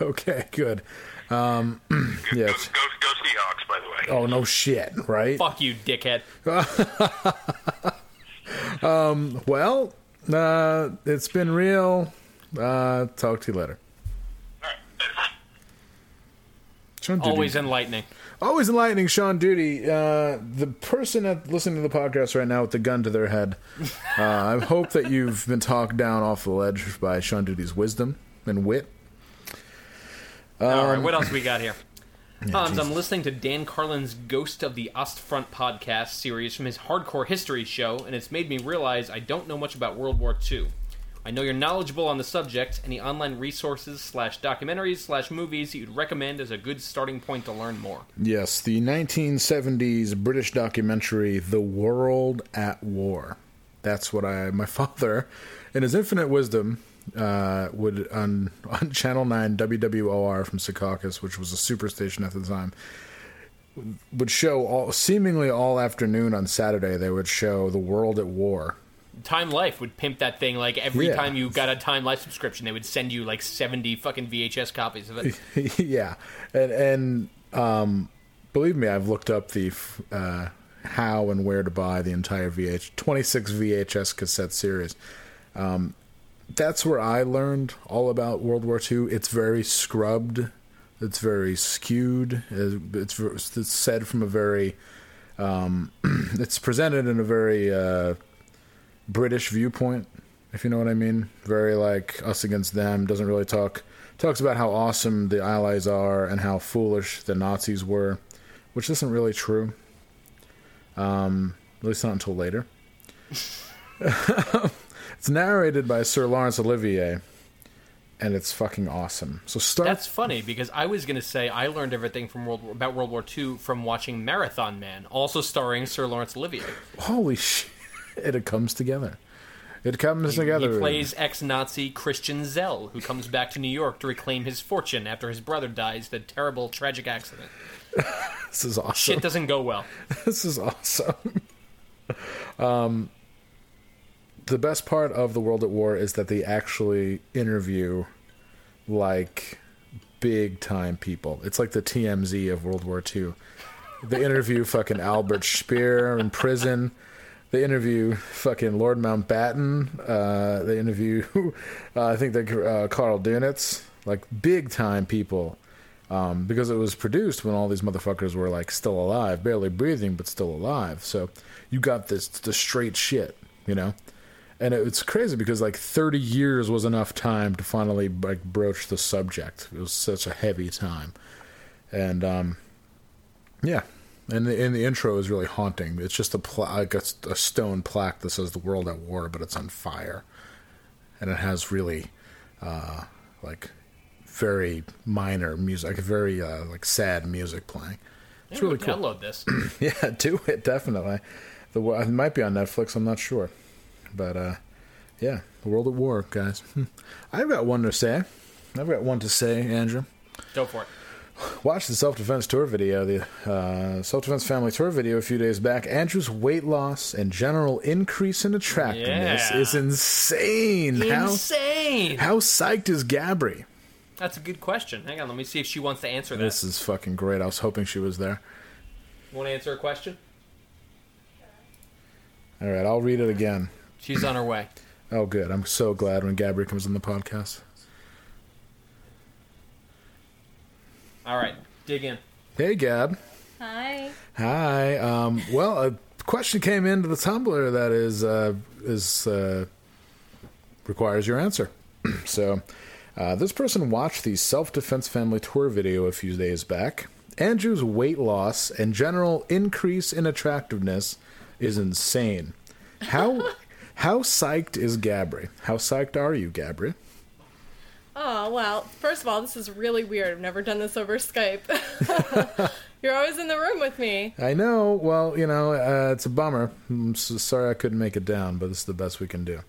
Okay, good. Um, Go, yes. go, go Seahawks, by the way. Oh no, shit, right? Fuck you, dickhead. Well, uh, it's been real. Uh, talk to you later. Sean Duty. Always enlightening. Always enlightening, Sean Duty. Uh, the person that listening to the podcast right now with the gun to their head. Uh, I hope that you've been talked down off the ledge by Sean Duty's wisdom and wit. All right, Um, what else we got here? Hans, I'm listening to Dan Carlin's Ghost of the Ostfront podcast series from his Hardcore History show, and it's made me realize I don't know much about World War II. I know you're knowledgeable on the subject. Any online resources slash documentaries slash movies you'd recommend as a good starting point to learn more? Yes, the 1970s British documentary "The World at War." That's what I, my father, in his infinite wisdom, uh, would on on Channel Nine WWOR from Secaucus, which was a superstation at the time, would show all seemingly all afternoon on Saturday. They would show "The World at War." Time Life would pimp that thing like every Yeah. time you got a Time Life subscription, they would send you like 70 fucking VHS copies of it. yeah, and and um, believe me, I've looked up the uh, how and where to buy the entire VH twenty six VHS cassette series. Um, that's where I learned all about World War II. It's very scrubbed. It's very skewed. It's, it's said from a very. Um, it's presented in a very uh, British viewpoint, if you know what I mean. Very like us against them. Doesn't really talk. Talks about how awesome the Allies are and how foolish the Nazis were, which isn't really true. Um, at least not until later. it's narrated by Sir Laurence Olivier, and it's fucking awesome. So start. That's funny because I was going to say I learned everything from World War, about World War II from watching Marathon Man, also starring Sir Laurence Olivier. holy shit! It comes together. It comes He together. plays ex-Nazi Christian Szell, who comes back to New York to reclaim his fortune after his brother dies in a terrible, tragic accident. This is awesome. Shit doesn't go well. this is awesome. um, the best part of the World at War is that they actually interview like big time people. It's like the TMZ of World War II. They interview fucking Albert Speer in prison. They interview fucking Lord Mountbatten. Uh, they interview, uh, I think, they uh, Karl Dönitz. Like big time people um, because it was produced when all these motherfuckers were like still alive, barely breathing, but still alive. So you got this the straight shit, you know. And it, it's crazy because like 30 years was enough time to finally like broach the subject. It was such a heavy time, and um, yeah, And the, and the intro is really haunting. It's just a pla- like a, a stone plaque that says "The World at War," but it's on fire, and it has really, uh, like, very minor music, like very uh, like sad music playing. It's really cool. Download this. Yeah, do it definitely. The it might be on Netflix. I'm not sure, but uh, yeah, the World at War, guys. Hmm. I've got one to say. I've got one to say, Andrew. Go for it. Watch the self defense tour video, the uh, self defense family tour video a few days back. Andrew's weight loss and general increase in attractiveness Yeah. is insane. Insane. How how psyched is Gabri? That's a good question. Hang on, let me see if she wants to answer that. This is fucking great. I was hoping she was there. Want to answer a question? All right, I'll read it again. She's on her way. Oh, good. I'm so glad when Gabri comes on the podcast. All right, dig in. Hey, Gab. Hi. Hi. Um, well, a question came into the Tumblr that is uh, is uh, requires your answer. so, uh, this person watched the self defense family tour video a few days back. Andrew's weight loss and general increase in attractiveness is insane. How how psyched is Gabri? How psyched are you, Gabri? Oh, well, first of all, this is really weird. I've never done this over Skype. You're always in the room with me. I know. Well, you know, uh, it's a bummer. I'm so sorry I couldn't make it down, but this is the best we can do.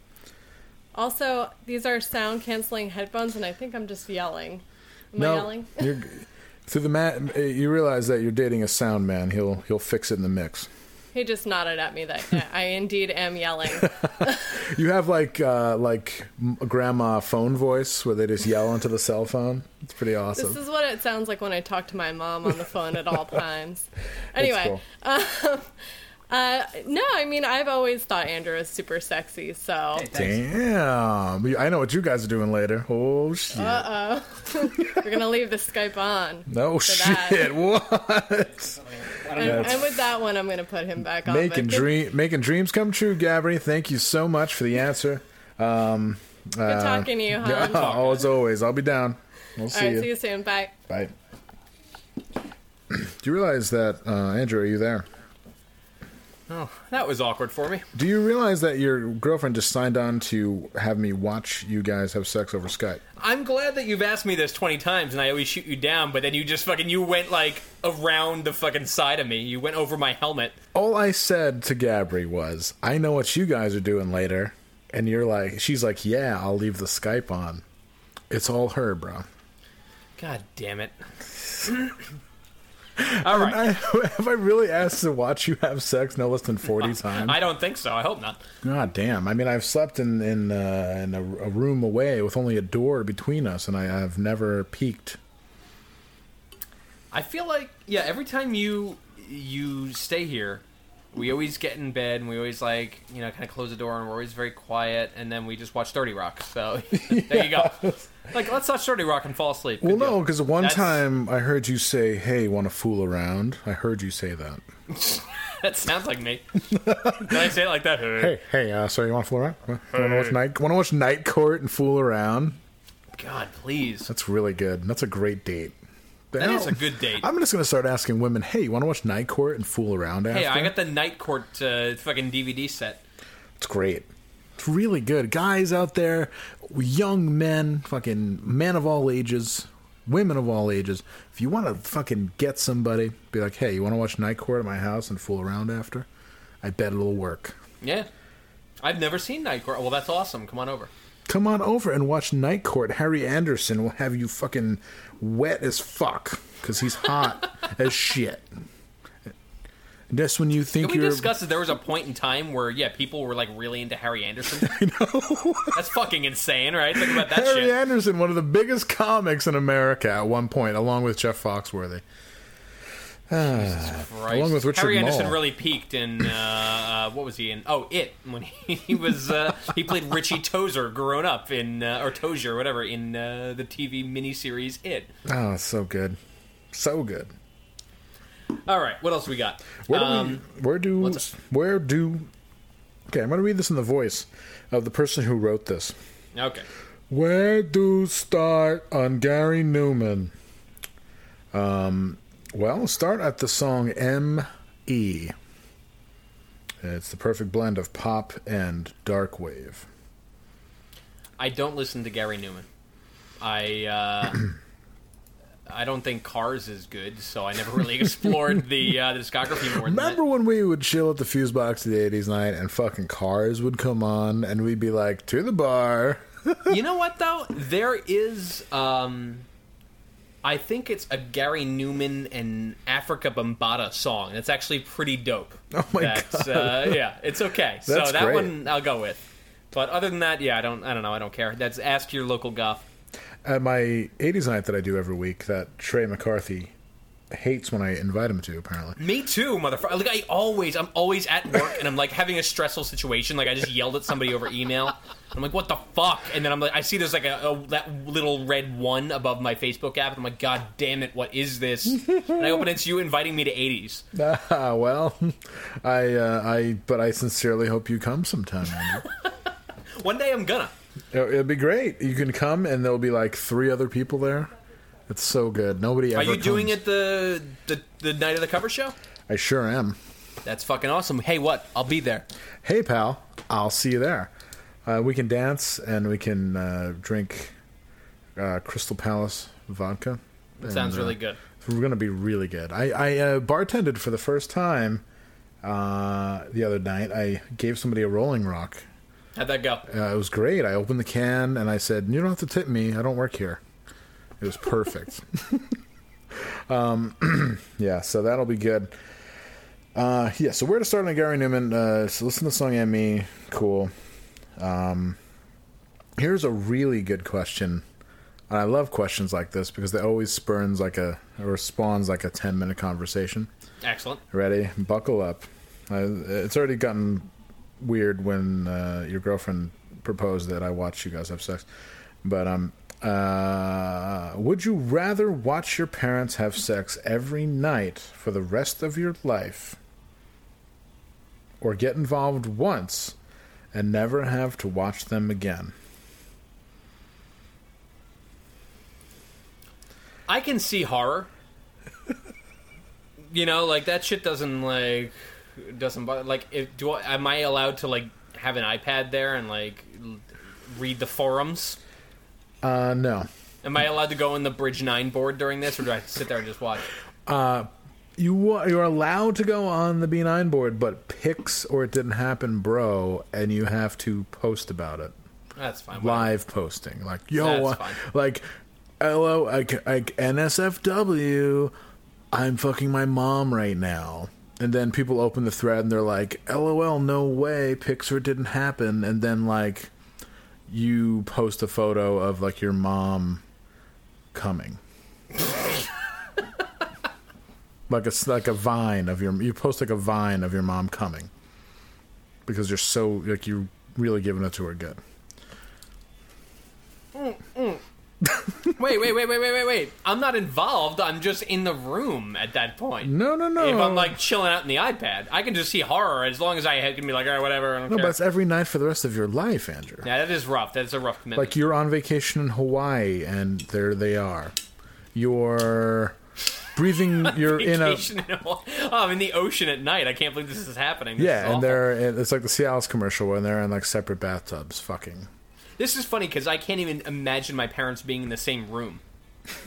Also, these are sound canceling headphones, and I think I'm just yelling. Am no, I yelling? you're, through the mat, you realize that you're dating a sound man. He'll he'll fix it in the mix. He just nodded at me that I indeed am yelling. You have like uh, like grandma phone voice where they just yell into the cell phone. It's pretty awesome. This is what it sounds like when I talk to my mom on the phone at all times. Anyway, cool. Uh, no, I mean, I've always thought Andrew was super sexy, so. Damn, I know what you guys are doing later. Oh shit! Uh oh. We're gonna leave the Skype on. no for that. shit! What? And, and with that one, I'm gonna put him back on. making but dream making dreams come true, Gabri. Thank you so much for the answer. Um, good talking to you, hon. yeah, oh, as always, I'll be down. We'll All see right, you. see you soon. Bye. Bye. Do you realize that, uh, Andrew? Are you there? Oh, that was awkward for me. Do you realize that your girlfriend just signed on to have me watch you guys have sex over Skype? I'm glad that you've asked me this 20 times and I always shoot you down, but then you just fucking, you went like around the fucking side of me. You went over my helmet. All I said to Gabri was, "I know what you guys are doing later," and you're like, "She's like, yeah, I'll leave the Skype on." It's all her, bro. God damn it. All right. I, have I really asked to watch you have sex no less than forty times? I don't think so. I hope not. God damn! I mean, I've slept in in, uh, in a, a room away with only a door between us, and I have never peeked. I feel like yeah, every time you you stay here, we always get in bed and we always like you know kind of close the door and we're always very quiet and then we just watch Thirty Rock. So there you go. Like let's watch Thirty Rock and fall asleep. Well, deal. no, because one That's- time I heard you say, "Hey, want to fool around?" I heard you say that. that sounds like me. Did I say it like that? Hey, hey, uh, so you want to fool around? Want to watch night? Want to watch Night Court and fool around? God, please. That's really good. That's a great date. That is a good date. I'm just gonna start asking women, "Hey, you want to watch Night Court and fool around?" After? Hey, I got the Night Court uh, fucking DVD set. It's great. It's really good. Guys out there, young men, fucking men of all ages, women of all ages. If you want to fucking get somebody, be like, hey, you want to watch Night Court at my house and fool around after? I bet it'll work. Yeah. I've never seen Night Court. Well, that's awesome. Come on over. Come on over and watch Night Court. Harry Anderson will have you fucking wet as fuck because he's hot as shit. Just when you think Can we you're discuss that there was a point in time where, yeah, people were like really into Harry Anderson? I know. That's fucking insane, right? Think about that Harry shit. Anderson, one of the biggest comics in America at one point, along with Jeff Foxworthy. Christ. along with Richard Harry Anderson really peaked in uh, uh, what was he in? Oh, it when he, he was uh, he played Richie Tozer grown up in uh, or Tozier, whatever, in uh, the TV miniseries It. Oh, it's so good, so good. All right, what else we got? Where do Um, we, where do where do? Okay, I'm going to read this in the voice of the person who wrote this. okay. Where do start on Gary Numan? Um, Well, we'll start at the song M E. It's the perfect blend of pop and dark wave. I don't listen to Gary Numan. I uh, I don't think Cars is good, so I never really explored the uh, the discography more Remember that. when we would chill at the fuse box of the 80s night and fucking cars would come on and we'd be like, to the bar. You know what though? There is um I think it's a Gary Numan and Afrika Bambaataa song. It's actually pretty dope. Oh my That's, God. Uh, yeah, it's okay. so that great. one I'll go with. But other than that, yeah, I don't I don't know, I don't care. That's ask your local goth. At my 80s night that I do every week, that Trey McCarthy hates when I invite him to, apparently. Me too, motherfucker. Like I always, I'm always at work and I'm like having a stressful situation. Like I just yelled at somebody over email. I'm like, what the fuck? And then I'm like, I see there's like a, a that little red one above my Facebook app, and I'm like, God damn it, what is this? and I open it, it's you inviting me to 80s. Ah, well, I, uh, I, but I sincerely hope you come sometime, One day I'm gonna. It'll it'll be great. You can come and there'll be like three other people there. It's so good. Nobody ever Are you doing it the, the the night of the cover show? I sure am. That's fucking awesome. Hey, what? I'll be there. Hey, pal, I'll see you there. Uh, we can dance and we can uh, drink uh, Crystal Palace vodka. It sounds uh, really good. We're going to be really good. I, I uh, bartended for the first time uh, the other night. I gave somebody a Rolling Rock. How'd that go? Uh, it was great. I opened the can and I said, "You don't have to tip me. I don't work here." It was perfect. um, yeah, so that'll be good. Uh, yeah, so where to start on Gary Numan? Uh, so listen to the song and "Me." Cool. Um, here's a really good question. And I love questions like this because they always spurns like a or spawns like a ten minute conversation. Excellent. Ready? Buckle up. Uh, it's already gotten weird when uh, your girlfriend proposed that I watch you guys have sex. But um, uh, would you rather watch your parents have sex every night for the rest of your life, or get involved once and never have to watch them again? I can see horror. you know, like that shit doesn't like doesn't bother. Like, if do I, am I allowed to like have an iPad there and like l- read the forums? Uh, no. Am I allowed to go in the Bridge Nine board during this, or do I have to sit there and just watch? Uh, You you're allowed to go on the B9 board, but pics or it didn't happen, bro, and you have to post about it. That's fine. whatever. live posting like yo That's uh, fine. like hello like, like nsfw i'm fucking my mom right now and then people open the thread and they're like lol no way pics or didn't happen. And then like you post a photo of like your mom coming. Like a like a vine of your you post like a vine of your mom coming. Because you're so like you're really giving it to her good mm, mm. Wait, wait, wait, wait, wait, wait, wait. I'm not involved. I'm just in the room at that point. No, no, no. If I'm like chilling out in the iPad, I can just see horror as long as I can be like, all right, whatever. I don't No, care. but it's every night for the rest of your life, Andrew. yeah, that is rough. That's a rough commitment. Like you're on vacation in Hawaii, and there they are. You're breathing. You're in a Vacation in Hawaii. Oh, I'm in the ocean at night. I can't believe this is happening. This is yeah, awful. and they're it's like the Cialis commercial when they're in like separate bathtubs, fucking. This is funny because I can't even imagine my parents being in the same room.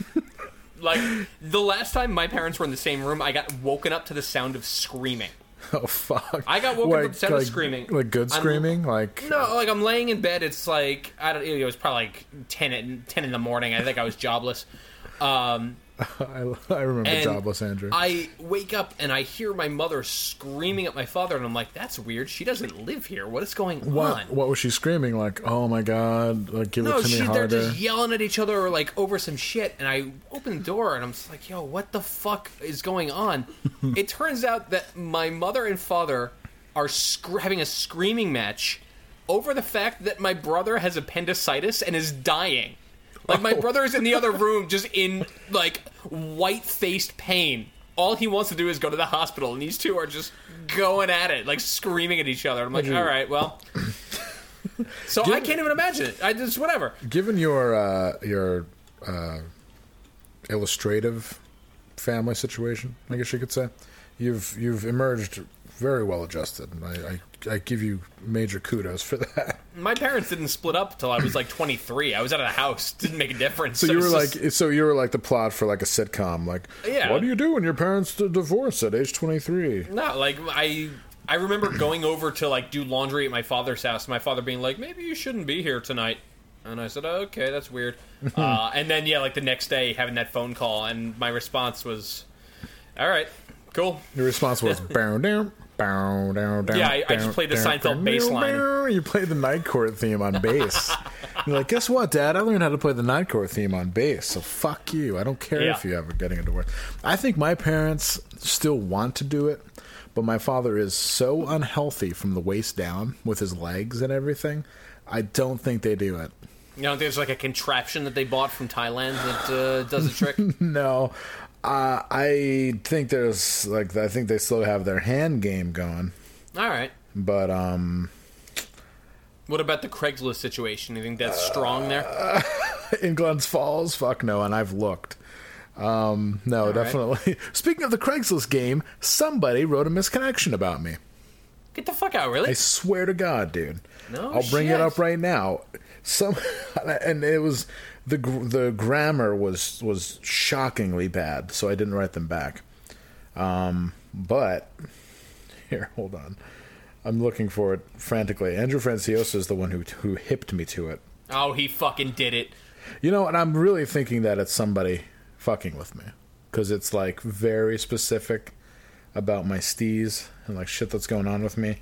like the last time my parents were in the same room, I got woken up to the sound of screaming. Oh fuck! I got woken up like, with the sound of screaming. like good I'm- screaming, like No, like I'm laying in bed. It's like I don't. Know, it was probably like 10, at, 10 in the morning. I think I was jobless. Um, I, I remember and jobless Andrew. I wake up and I hear my mother screaming at my father, and I'm like, "That's weird. She doesn't live here. What is going on?" what what was she screaming? Like, oh my god! Like, give No, it to she, me they're just yelling at each other like over some shit, and I open the door and I'm just like, "Yo, what the fuck is going on?" it turns out that my mother and father are sc- having a screaming match over the fact that my brother has appendicitis and is dying. Like my brother is in the other room, just in like white faced pain. All he wants to do is go to the hospital, and these two are just going at it, like screaming at each other. I'm like, all right, well. So I can't even imagine it. I just whatever. Given your uh, your uh, illustrative family situation. I guess you could say you've you've emerged very well adjusted. and I, I I give you major kudos for that. My parents didn't split up till I was like 23. I was out of the house. Didn't make a difference. So It you were like, just- so you were like the plot for like a sitcom. Like, Yeah. what do you do when your parents divorce at age twenty three? no, like I. I remember going over to like do laundry at my father's house. My father being like, "Maybe you shouldn't be here tonight," and I said, oh, "Okay, that's weird." uh, and then yeah, like the next day having that phone call, and my response was, "All right, cool." Your response was bow down, bow down, down. Yeah, I- I just played the down, Seinfeld bass line. You played the Night Court theme on bass. You're like, guess what, Dad? I learned how to play the Night Court theme on bass. So fuck you. I don't care Yeah. if you ever getting into work. I think my parents still want to do it, but my father is so unhealthy from the waist down with his legs and everything. I don't think they do it. You know, there's like a contraption that they bought from Thailand that uh, does the trick. No, uh, I think there's like I think they still have their hand game going, All right. but um. What about the Craigslist situation? You think that's strong there? in Glens Falls? Fuck no, and I've looked. Um, no, right. definitely. Speaking of the Craigslist game, somebody wrote a misconnection about me. Get the fuck out, really? I swear to God, dude. No I'll bring shit. it up right now. Some, and it was the the grammar was was shockingly bad, so I didn't write them back. Um, but here, hold on. I'm looking for it frantically. Andrew Franciosa is the one who who hipped me to it. Oh, he fucking did it. You know, and I'm really thinking that it's somebody fucking with me because it's like very specific about my steez and like shit that's going on with me.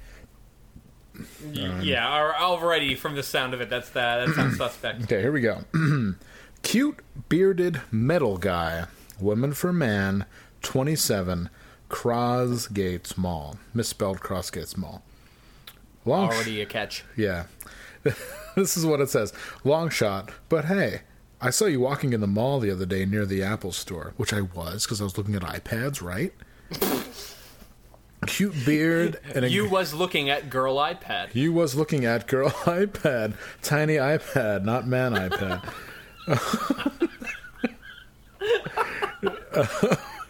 Y- yeah, already from the sound of it, that's that. That sounds suspect. Okay, here we go. Cute bearded metal guy, woman for man, 27, Crosgates Mall, misspelled Crossgates Mall. Long Already a catch. Yeah. this is what it says. Long shot, but hey, I saw you walking in the mall the other day near the Apple store, which I was because I was looking at iPads, right? Cute beard and a You was looking at girl iPad. you was looking at girl iPad, tiny iPad, not man iPad.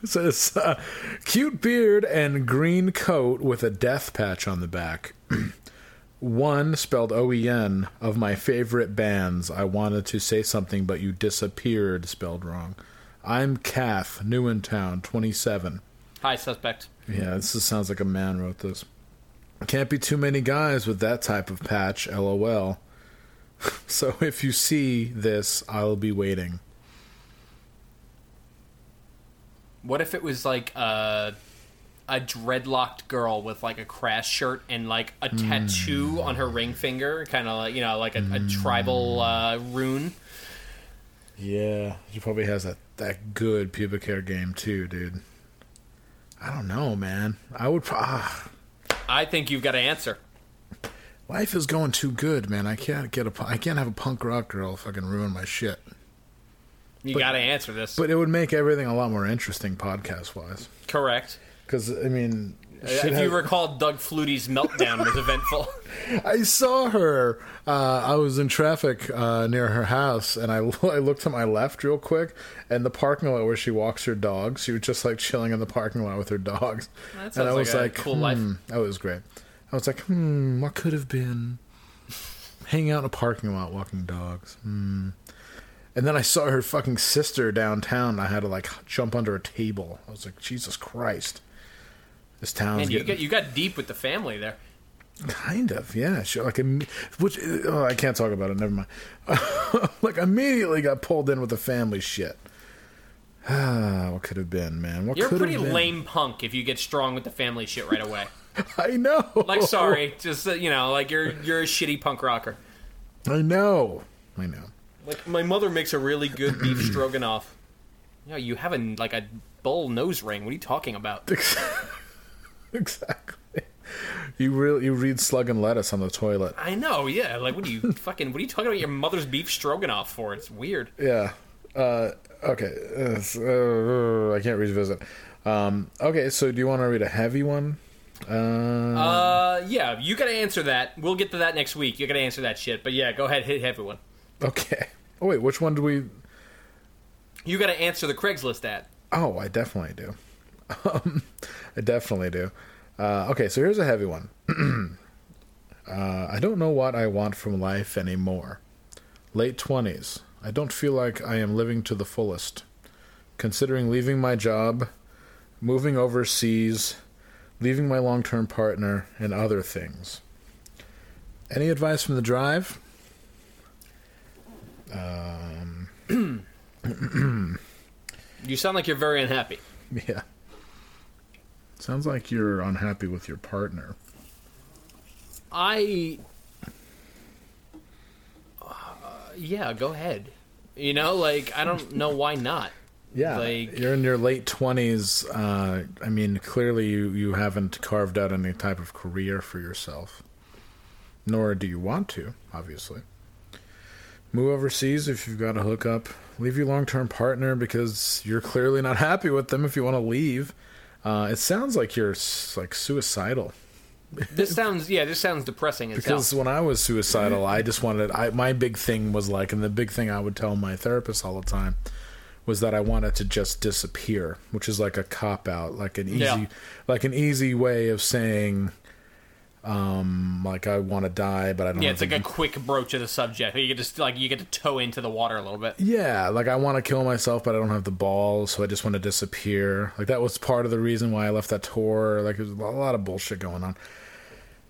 It says uh, cute beard and green coat with a death patch on the back. One spelled O E N of my favorite bands. I wanted to say something, but you disappeared. Spelled wrong. I'm Kath, new in town, 27. Hi, suspect. Yeah, this is, sounds like a man wrote this. Can't be too many guys with that type of patch, lol. so if you see this, I'll be waiting. What if it was like a a dreadlocked girl with like a crash shirt and like a hmm. tattoo on her ring finger, kind of like you know like a, a hmm. tribal uh, rune? Yeah, she probably has that, that good pubic hair game too, dude. I don't know, man. I would. Ah, I think you've got to answer. life is going too good, man. I can't get a. I can't have a punk rock girl fucking ruin my shit. You got to answer this. But it would make everything a lot more interesting podcast wise. Correct. Because I mean, if you recall, Doug Flutie's meltdown was eventful. I saw her. Uh, I was in traffic uh, near her house, and I, I looked to my left real quick, and the parking lot where she walks her dogs. She was just like chilling in the parking lot with her dogs. That and sounds I like was a like, cool life. hmm. That was great. I was like, hmm, what could have been? Hanging out in a parking lot, walking dogs. Hmm. And then I saw her fucking sister downtown. And I had to like jump under a table. I was like, Jesus Christ. This town's And you getting got you got deep with the family there. Kind of, yeah. Sure. Like, which oh, I can't talk about it. Never mind. like, immediately got pulled in with the family shit. Ah, what could have been, man? What You're a could pretty have been? lame punk if you get strong with the family shit right away. I know. Like, sorry, just uh, you know, like you're you're a shitty punk rocker. I know. I know. Like my mother makes a really good beef stroganoff. You know, you have a like a bull nose ring. What are you talking about? exactly. You really you read slug and lettuce on the toilet. I know, yeah. Like, what are you fucking? What are you talking about your mother's beef stroganoff for? It's weird. Yeah. Uh, okay. Uh, I can't revisit. Um, okay, so do you want to read a heavy one? Uh, Uh, yeah, you gotta answer that. We'll get to that next week. You gotta answer that shit. But yeah, go ahead, hit everyone. okay. Oh wait, which one do we? You gotta answer the Craigslist ad. Oh, I definitely do. Um, I definitely do. Uh, okay, so here's a heavy one. uh, I don't know what I want from life anymore. Late 20s. I don't feel like I am living to the fullest. Considering leaving my job, moving overseas, leaving my long term partner, and other things. Any advice from the drive? Um, You sound like you're very unhappy. yeah. Sounds like you're unhappy with your partner. I. Uh, yeah, go ahead. You know, like I don't know why not. Yeah, Like- you're in your late twenties. Uh, I mean, clearly you you haven't carved out any type of career for yourself, nor do you want to. Obviously, move overseas if you've got a hookup. Leave your long term partner because you're clearly not happy with them. If you want to leave, uh, it sounds like you're like suicidal. This sounds yeah, this sounds depressing as Because hell. when I was suicidal, I just wanted. I my big thing was like, and the big thing I would tell my therapist all the time was that I wanted to just disappear, which is like a cop out, like an easy, Yeah. like an easy way of saying, um, like I want to die, but I don't. Yeah, it's like a quick broach of the subject. You get just like you get to toe into the water a little bit. Yeah, like I want to kill myself, but I don't have the balls, so I just want to disappear. Like that was part of the reason why I left that tour. Like there's a lot of bullshit going on.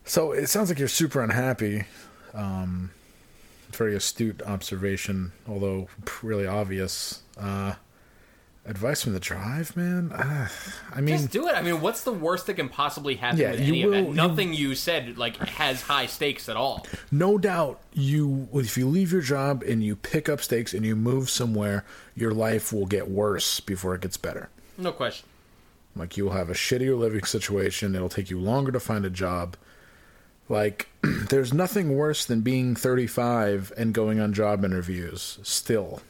So it sounds like you're super unhappy. Um, very astute observation, although really obvious. Uh, advice from the drive, man. Uh, I mean, Just do it. I mean, what's the worst that can possibly happen Yeah, with you any of will- that? you- Nothing you said like has high stakes at all. no doubt you if you leave your job and you pick up stakes and you move somewhere, your life will get worse before it gets better. No question. Like you'll have a shittier living situation. It'll take you longer to find a job. Like there's nothing worse than being 35 and going on job interviews. Still,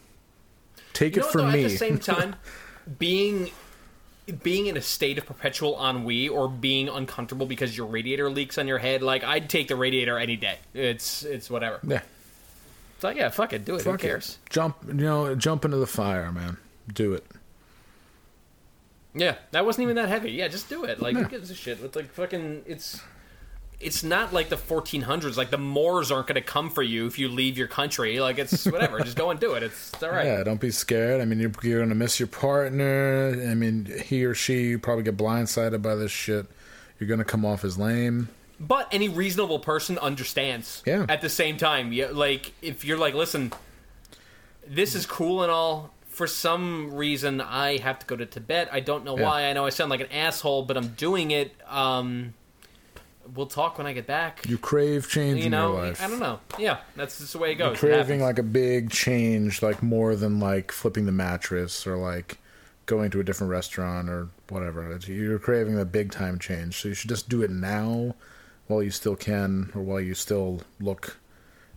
take You it from me. At the same time, being being in a state of perpetual ennui or being uncomfortable because your radiator leaks on your head, like I'd take the radiator any day. It's it's whatever. yeah, It's like yeah, fuck it, do it. fuck Who it. cares? Jump, you know, jump into the fire, man. Do it. Yeah, that wasn't even that heavy. Yeah, just do it. Like Yeah. who gives a shit? It's like fucking. It's it's not like the 1400s. Like the Moors aren't going to come for you if you leave your country. Like it's whatever. just go and do it. It's, it's all right. Yeah, don't be scared. I mean, you're, you're gonna miss your partner. I mean, he or she you probably get blindsided by this shit. You're gonna come off as lame. But any reasonable person understands. Yeah. At the same time, yeah, like if you're like, listen, this is cool and all. For some reason, I have to go to Tibet. I don't know Yeah. why. I know I sound like an asshole, but I'm doing it. Um, we'll talk when I get back. You crave change You in know, your life. I don't know. Yeah, that's just the way it goes. It craving like a big change, like more than like flipping the mattress or like going to a different restaurant or whatever. You're craving a big time change, so you should just do it now while you still can or while you still look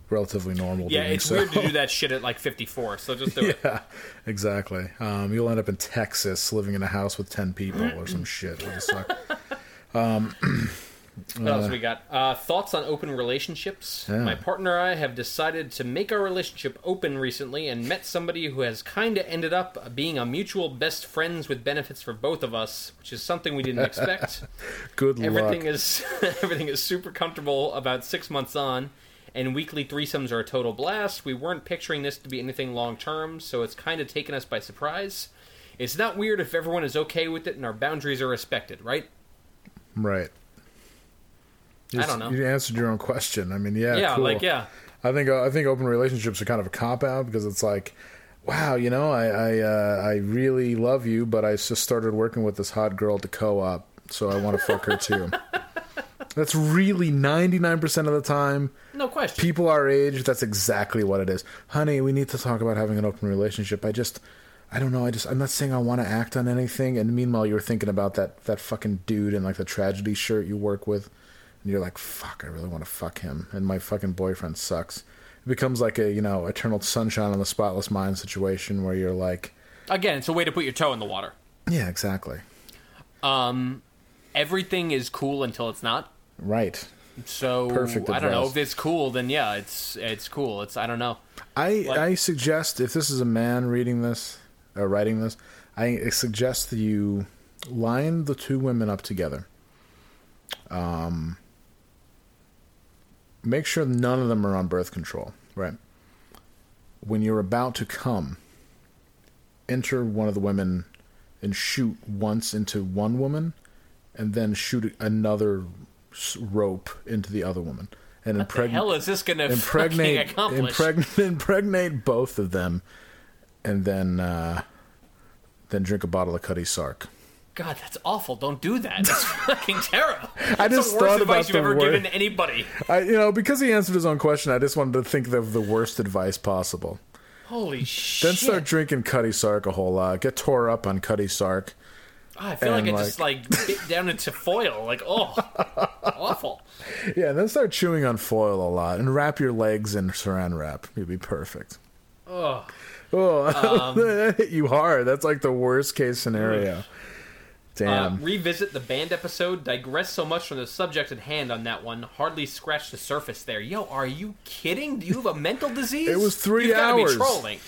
relatively normal. yeah, doing it's so. weird to do that shit at like 54. So just do it. yeah, exactly. Um, you'll end up in Texas living in a house with ten people or some shit. It'll suck. What else we got? Uh, thoughts on open relationships? Yeah. My partner and I have decided to make our relationship open recently and met somebody who has kind of ended up being a mutual best friends with benefits for both of us, which is something we didn't expect. Good everything luck. is everything is super comfortable about six months on, and weekly threesomes are a total blast. We weren't picturing this to be anything long term, so it's kind of taken us by surprise. It's not weird if everyone is okay with it and our boundaries are respected, right? right. I don't know. You answered your own question. I mean, yeah, yeah, cool. like yeah. I think I think open relationships are kind of a cop out because it's like, wow, you know, I I, uh, I really love you, but I just started working with this hot girl at the co-op, so I want to fuck her too. That's really ninety nine percent of the time. No question. People our age, that's exactly what it is. Honey, we need to talk about having an open relationship. I just, I don't know. I just, I'm not saying I want to act on anything. And meanwhile, you're thinking about that that fucking dude in like the tragedy shirt you work with, and you're like, fuck, I really want to fuck him. And my fucking boyfriend sucks. It becomes like a you know eternal sunshine on the spotless mind situation where you're like, Again, it's a way to put your toe in the water. yeah, exactly, Um, everything is cool until it's not. right. So Perfect I don't know if it's cool. Then yeah, it's it's cool. It's I don't know. I Like- I suggest if this is a man reading this, uh, writing this, I suggest that you line the two women up together. Um, make sure none of them are on birth control, right? When you're about to come, enter one of the women and shoot once into one woman, and then shoot another rope into the other woman, and What the impregnate hell is this going to impregnate impregnate impregnate both of them, and then uh, then drink a bottle of Cutty Sark. God, that's awful. Don't do that. That's fucking terrible. I just the worst thought advice about you've ever word- given anybody. I, you know, because he answered his own question, I just wanted to think of the worst advice possible. Holy shit. Then start drinking Cutty Sark a whole lot. Get tore up on Cutty Sark. Oh, I feel like I just like bit down into foil. Like, oh, awful. Yeah, then start chewing on foil a lot and wrap your legs in saran wrap. You'd be perfect. Oh, Oh, that um, hit you hard. That's like the worst case scenario. Uh, revisit the band episode. Digress so much from the subject at hand on that one. Hardly scratched the surface there. Yo, are you kidding? Do you have a mental disease? It was three You've hours. Be trolling.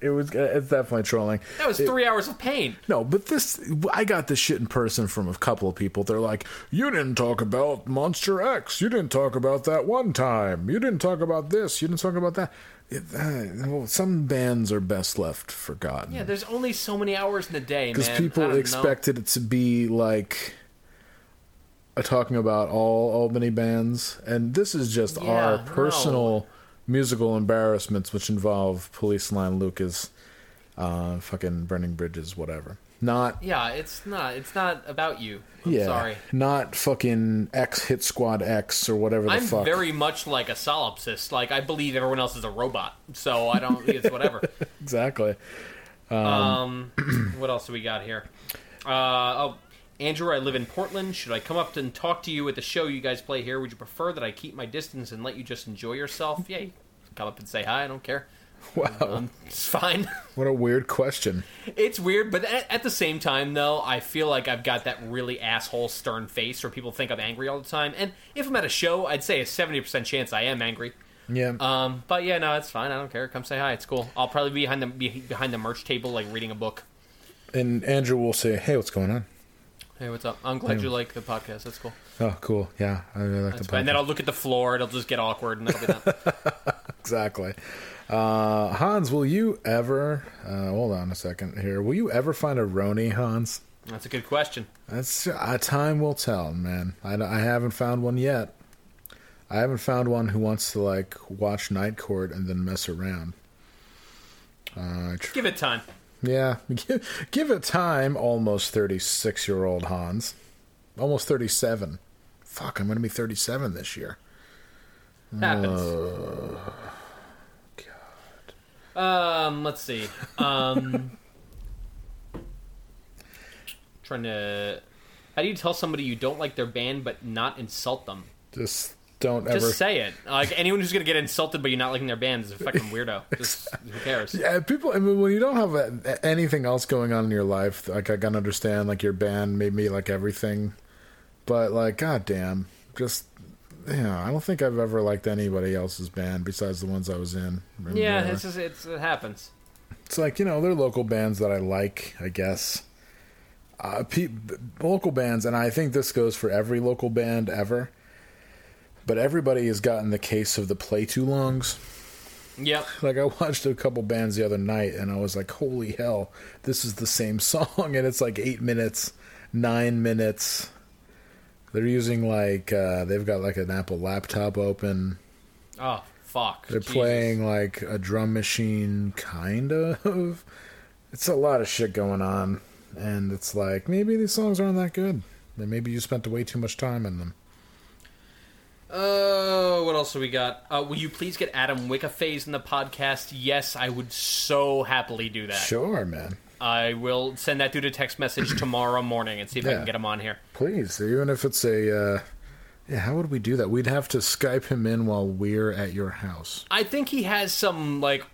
it was. It's definitely trolling. That was three hours of pain. No, but this I got this shit in person from a couple of people. They're like, "You didn't talk about Monster X. You didn't talk about that one time. You didn't talk about this. You didn't talk about that." Uh, well, some bands are best left forgotten. Yeah, there's only so many hours in the day, man. because people expected it to be like uh, talking about all Albany bands, and this is just Yeah, our no. personal musical embarrassments, which involve Police Line Lucas, uh, fucking burning bridges, whatever. Not Yeah, it's not. It's not about you. I'm yeah, sorry. not fucking X Hit Squad X or whatever the I'm fuck. very much like a solipsist. Like I believe everyone else is a robot, so I don't. It's whatever. exactly. Um, what else do we got here? Uh, oh, Andrew, I live in Portland. Should I come up and talk to you at the show you guys play here? Would you prefer that I keep my distance and let you just enjoy yourself? Yeah, can come up and say hi. I don't care. Wow, Um, it's fine. what a weird question. It's weird, but at, at the same time, though, I feel like I've got that really asshole stern face where people think I'm angry all the time. And if I'm at a show, I'd say a 70% chance I am angry. Yeah, Um, but yeah, no, it's fine. I don't care. Come say hi. It's cool. I'll probably be behind the be behind the merch table, like reading a book. and Andrew will say, "Hey, what's going on?" Hey, what's up? I'm glad you like the podcast. That's cool. Oh, cool. Yeah, I really like That's the fine. And then. I'll look at the floor. It'll just get awkward, and that'll be that. Exactly. Uh, Hans, will you ever? Uh, hold on a second here. Will you ever find a Roni, Hans? That's a good question. That's uh, time will tell, man. I, I haven't found one yet. I haven't found one who wants to like watch Night Court and then mess around. Uh, tr- Give it time. yeah, give, give it time. Almost thirty-six-year-old Hans, almost thirty-seven. Fuck, I'm gonna be thirty-seven this year. Happens. Uh, Um, let's see. Um, trying to. How do you tell somebody you don't like their band but not insult them? Just don't ever. Just say it. Like anyone who's gonna get insulted by you not liking their band is a fucking weirdo. Just who cares? Yeah, people. I mean, when you don't have uh anything else going on in your life, like I can understand, like your band made me like everything, but like, goddamn, just yeah, I don't think I've ever liked anybody else's band besides the ones I was in. And Yeah, it's just it's, it happens. it's like you know they're local bands that I like, I guess. Uh, pe- local bands, and I think this goes for every local band ever. But everybody has gotten the case of the play too longs. Yep. Like I watched a couple bands the other night, and I was like, "Holy hell, this is the same song!" And it's like eight minutes, nine minutes. They're using like uh, they've got like an Apple laptop open. Oh fuck. They're Jesus. playing like a drum machine, kind of. It's a lot of shit going on, and it's like maybe these songs aren't that good. Then maybe you spent way too much time in them. Oh, what else do we got? Uh, will you please get Adam Wickaphase in the podcast? Yes, I would so happily do that. Sure, man. I will send that dude a text message tomorrow morning and see if I Yeah. can get him on here. Please, even if it's a. Uh, yeah, how would we do that? We'd have to Skype him in while we're at your house. I think he has some like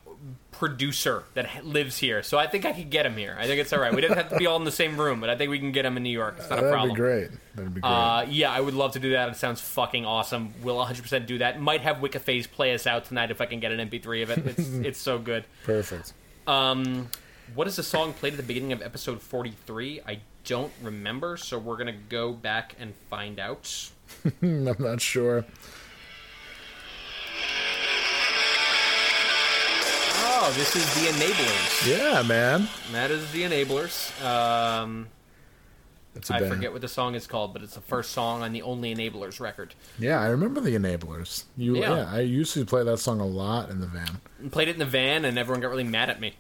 producer that ha- lives here, so I think I could get him here. I think it's all right. We didn't have to be all in the same room, but I think we can get him in New York. It's not a That'd problem. be great. That'd be great. Uh, yeah, I would love to do that. It sounds fucking awesome. We'll 100% do that. Might have Wiccaphase play us out tonight if I can get an MP3 of it. It's, it's so good. Perfect. Um, what is the song played at the beginning of episode 43? I don't remember, so we're going to go back and find out. I'm not sure. Oh, this is The Enablers. Yeah, man. That is The Enablers. Um, I band. forget what the song is called, but it's the first song on the Only Enablers record. Yeah, I remember the Enablers. You, Yeah. yeah. I used to play that song a lot in the van. Played it in the van, and everyone got really mad at me.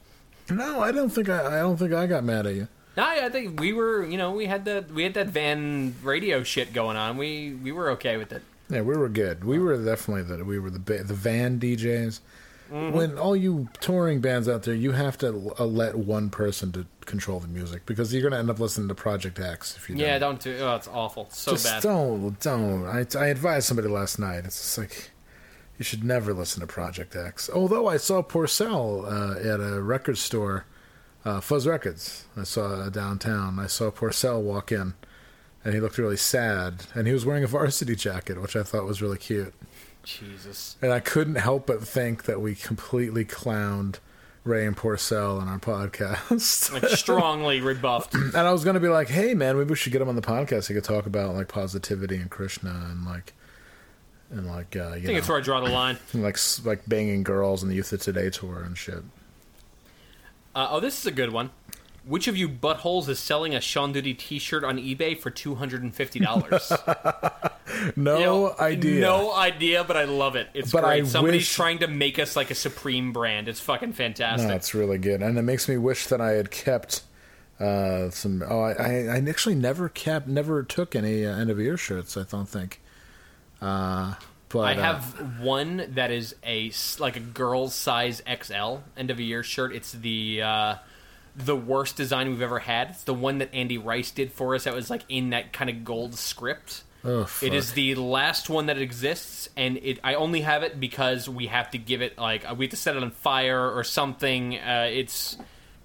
No, I don't think I. I don't think I got mad at you. No, I think we were, you know, we had that we had that van radio shit going on. We we were okay with it. Yeah, we were good. We were definitely the we were the ba- the van DJs. Mm-hmm. When all you touring bands out there, you have to uh, let one person to control the music because you're going to end up listening to Project X if you don't. Yeah, don't do. Oh, it's awful. So just bad. don't don't. I, I advised somebody last night. It's just like you should never listen to Project X. Although I saw Porcell uh, at a record store, uh, Fuzz Records. I saw uh, downtown. I saw Porcell walk in, and he looked really sad, and he was wearing a varsity jacket, which I thought was really cute. Jesus. And I couldn't help but think that we completely clowned Ray and Porcell on our podcast. Like strongly rebuffed. and I was gonna be like, "Hey, man, maybe we should get him on the podcast. He could talk about like positivity and Krishna and like and like uh, you I think know, it's where I draw the line. like like banging girls in the Youth of Today tour and shit." Uh, oh, this is a good one. Which of you buttholes is selling a Sean Duty T-shirt on eBay for two hundred and fifty dollars? No idea. No idea, but I love it. It's But great. I Somebody's wish- trying to make us like a Supreme brand. It's fucking fantastic. No, it's really good, and it makes me wish that I had kept uh, some. Oh, I, I, I actually never kept, never took any uh, end of year shirts. I don't think. Uh, but I uh, have one that is a like a girl's size XL end of a year shirt. It's the uh, the worst design we've ever had. It's the one that Andy Rice did for us. That was like in that kind of gold script. Oh, It is the last one that exists, and it. I only have it because we have to give it like we have to set it on fire or something. Uh, it's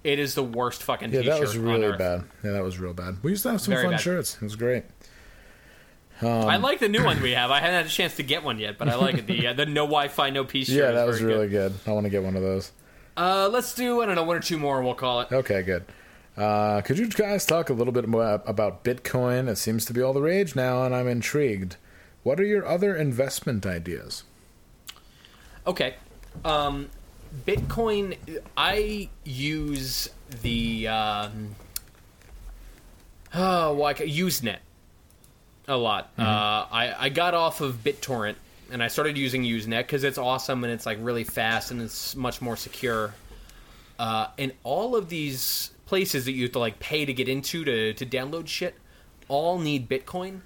it is the worst fucking. Yeah, t-shirt that was really bad. Yeah, that was real bad. We used to have some Very fun bad. shirts. It was great. I like the new one we have. I haven't had a chance to get one yet, but I like it. The uh, the no Wi-Fi, no peace. shirt Yeah, that was really good. I want to get one of those. Uh, let's do I don't know one or two more. We'll call it. Okay, good. Uh, could you guys talk a little bit more about Bitcoin? It seems to be all the rage now, and I'm intrigued. What are your other investment ideas? Okay. Um, Bitcoin. I use the um, oh, like Usenet a lot. Uh, I I got off of BitTorrent and I started using Usenet because it's awesome and it's like really fast and it's much more secure. Uh, and all of these places that you have to like pay to get into to to download shit all need Bitcoin.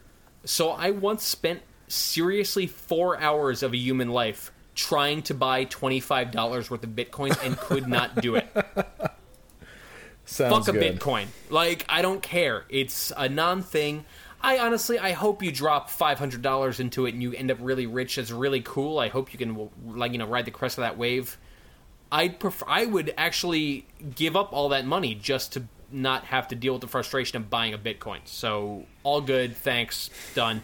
So I once spent seriously four hours of a human life trying to buy twenty five dollars worth of Bitcoin and could not do it. Sounds Fuck a good. Bitcoin. Like I don't care. It's a non thing. I honestly, I hope you drop five hundred dollars into it and you end up really rich. It's really cool. I hope you can like you know ride the crest of that wave. I'd prefer. I would actually give up all that money just to not have to deal with the frustration of buying a Bitcoin. So all good. Thanks. Done.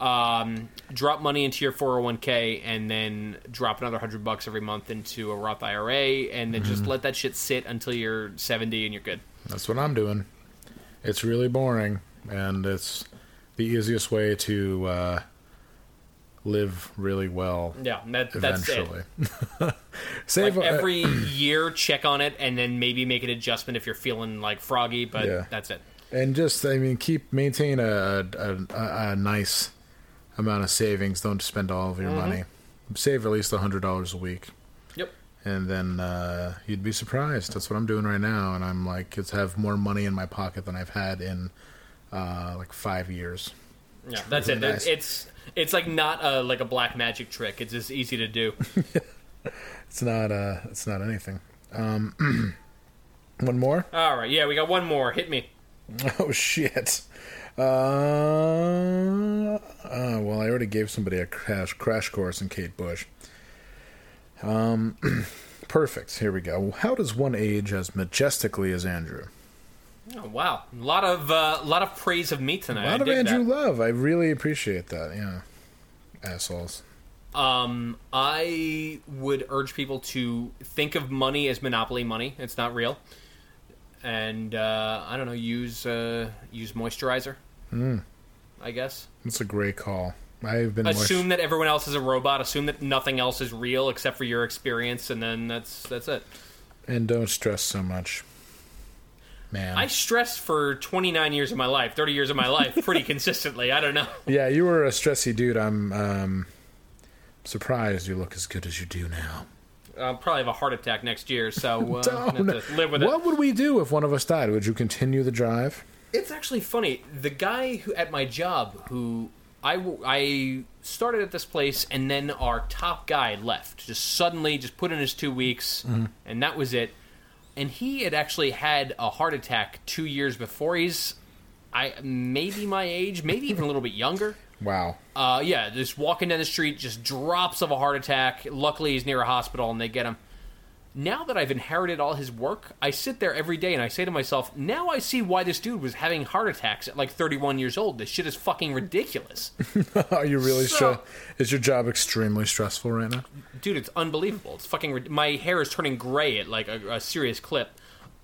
Um, drop money into your 401k and then drop another hundred bucks every month into a Roth IRA and then just let that shit sit until you're 70 and you're good. That's what I'm doing. It's really boring, and it's the easiest way to uh, live really well. Yeah, that, that's it. Eventually, save Like uh, every year, check on it and then maybe make an adjustment if you're feeling like froggy. But Yeah. that's it. and just I mean keep maintain a a, a, nice amount of savings. Don't spend all of your Mm-hmm. money. Save at least a hundred dollars a week, Yep. and then uh, you'd be surprised. That's what I'm doing right now, and I'm like, it's have more money in my pocket than I've had in uh, like five years. Yeah, that's really it. nice. It's it's like not a like a black magic trick. It's just easy to do. It's not uh, it's not anything. Um, one more. All right, yeah, we got one more. Hit me. Oh shit. Uh, uh, well, I already gave somebody a crash crash course in Kate Bush. Um, perfect. Here we go. How does one age as majestically as Andrew? Oh, wow, a lot of uh, lot of praise of me tonight. A lot I of Andrew that. love. I really appreciate that. Yeah, assholes. Um, I would urge people to think of money as monopoly money. It's not real. and uh, I don't know, use uh, use moisturizer. I guess. That's a great call. I've been Assume that everyone else is a robot. Assume that nothing else is real except for your experience, and then that's that's it. and don't stress so much, man. I stressed for 29 years of my life, 30 years of my life, pretty consistently. I don't know. yeah, you were a stressy dude. I'm um, surprised you look as good as you do now. I'll probably have a heart attack next year, so uh, Don't. have to live with it. What would we do if one of us died? Would you continue the drive? It's actually funny. The guy who at my job who I, w- I started at this place and then our top guy left. Just suddenly just put in his 2 weeks and that was it. And he had actually had a heart attack 2 years before. He's I maybe my age, maybe even a little bit younger. Wow. Uh, yeah, just walking down the street, just drops of a heart attack. Luckily, he's near a hospital and they get him. Now that I've inherited all his work, I sit there every day and I say to myself, now I see why this dude was having heart attacks at like 31 years old. This shit is fucking ridiculous. Are you really So- stre- Is your job extremely stressful right now? Dude, it's unbelievable. It's fucking. My hair is turning gray at like a, a serious clip.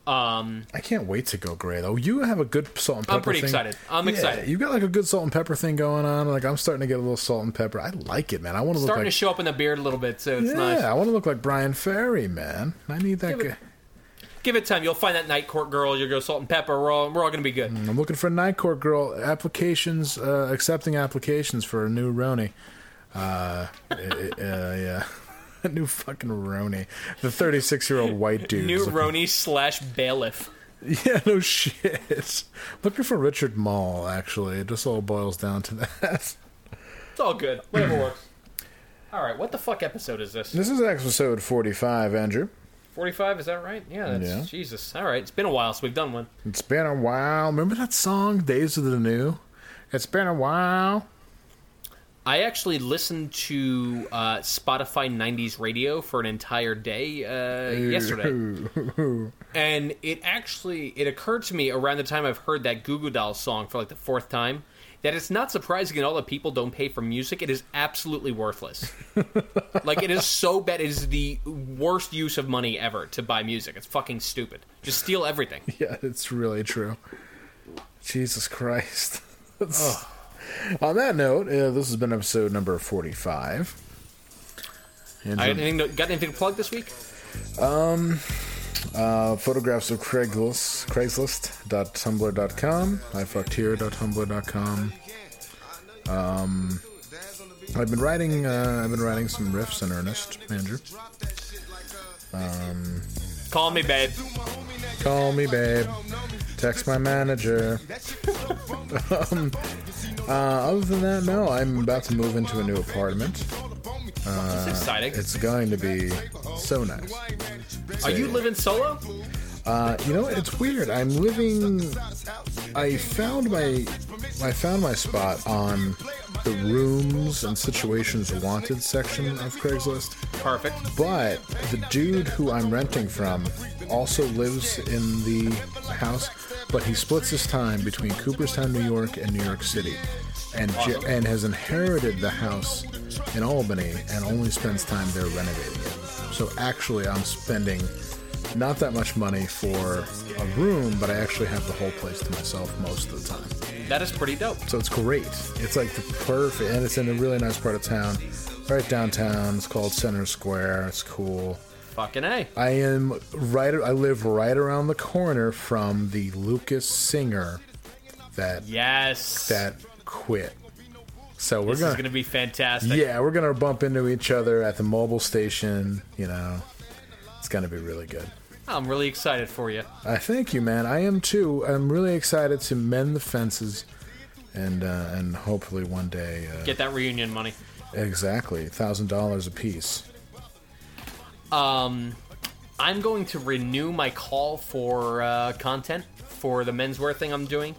Um, I can't wait to go gray though. You have a good salt and pepper. I'm pretty thing. excited. I'm Yeah, excited. You got like a good salt and pepper thing going on. Like I'm starting to get a little salt and pepper. I like it, man. I want to look starting like to show up in the beard a little bit, so it's yeah. nice. I want to look like Bryan Ferry, man. I need that. Give it- guy. Give it time. You'll find that night court girl. You'll go salt and pepper. We're all, we're all going to be good. I'm looking for a night court girl applications, uh, accepting applications for a new Roni. Uh, uh, yeah, new fucking Roni. The 36 year old white dude. New Roni slash bailiff. Yeah, no shit. Looking for Richard Moll, actually. It just all boils down to that. It's all good. Whatever works. All right, what the fuck episode is this? This is episode 45, Andrew. 45, is that right? Yeah, that's Yeah. Jesus. All right, it's been a while since we've done one. It's been a while. Remember that song, Days of the New? It's been a while. I actually listened to uh, Spotify 90s radio for an entire day uh, yesterday. and it actually it occurred to me around the time I've heard that Goo Goo Dolls song for like the fourth time that it's not surprising that all the people don't pay for music. It is absolutely worthless. like it is so bad. It is the worst use of money ever to buy music. It's fucking stupid. Just steal everything. Yeah, it's really true. Jesus Christ. That's- On that note, uh, this has been episode number 45. Andrew, I, anything, got anything to plug this week? uh, photographs of Craigslist, Craigslist.tumblr.com, ifuckedhere.tumblr.com. Um, I've been writing, uh, I've been writing some riffs in earnest, Andrew. Um, Call me, babe. Call me, babe. Text my manager. um, uh, other than that, no. I'm about to move into a new apartment. That's exciting. It's going to be so nice. Are you living solo? Uh, you know, it's weird. I'm living. I found my, I found my spot on the rooms and situations wanted section of Craigslist. Perfect. But the dude who I'm renting from also lives in the house, but he splits his time between Cooperstown, New York, and New York City, and j- and has inherited the house in Albany and only spends time there renovating it. So actually, I'm spending not that much money for a room, but I actually have the whole place to myself most of the time. That is pretty dope. So it's great. It's like the perfect, and it's in a really nice part of town, right downtown. It's called Center Square. It's cool. Fucking A. I am right. I live right around the corner from the Lucas singer that Yes. that quit. So we're this gonna, is going to be fantastic. yeah, we're gonna bump into each other at the mobile station. You know, it's gonna be really good. I'm really excited for you. I thank you, man. I am too. I'm really excited to mend the fences, and uh, and hopefully one day. Uh, Get that reunion money. Exactly, thousand dollars a piece. Um, I'm going to renew my call for uh, content for the menswear thing I'm doing.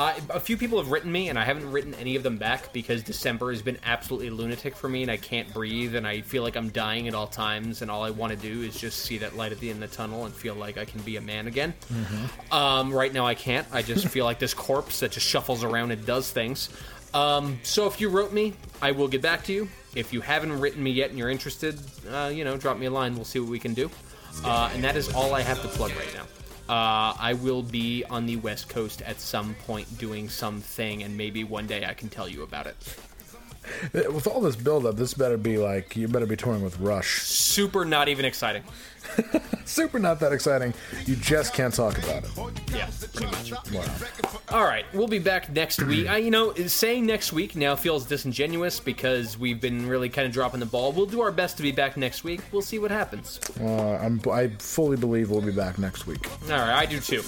Uh, a few people have written me, and I haven't written any of them back because December has been absolutely lunatic for me, and I can't breathe, and I feel like I'm dying at all times, and all I want to do is just see that light at the end of the tunnel and feel like I can be a man again. Um, right now, I can't. I just feel like this corpse that just shuffles around and does things. Um, so if you wrote me, I will get back to you. If you haven't written me yet and you're interested, uh, you know, drop me a line. We'll see what we can do. Uh, and that is all I have to plug right now. Uh, I will be on the West Coast at some point doing something, and maybe one day I can tell you about it. With all this buildup, this better be like you better be touring with Rush. Super not even exciting. Super not that exciting. You just can't talk about it. Yeah, pretty much. Wow. All right, we'll be back next week. I, you know, saying next week now feels disingenuous because we've been really kind of dropping the ball. We'll do our best to be back next week. We'll see what happens. Uh, I'm, I fully believe we'll be back next week. All right, I do too.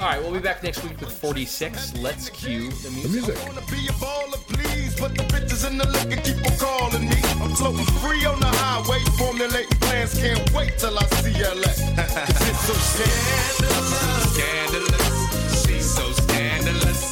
All right, we'll be back next week with 46. Let's cue the The music. music. wanna be a baller, please, but the bitches till I see LA. Cause it's so scandalous. Scandalous. She's so scandalous.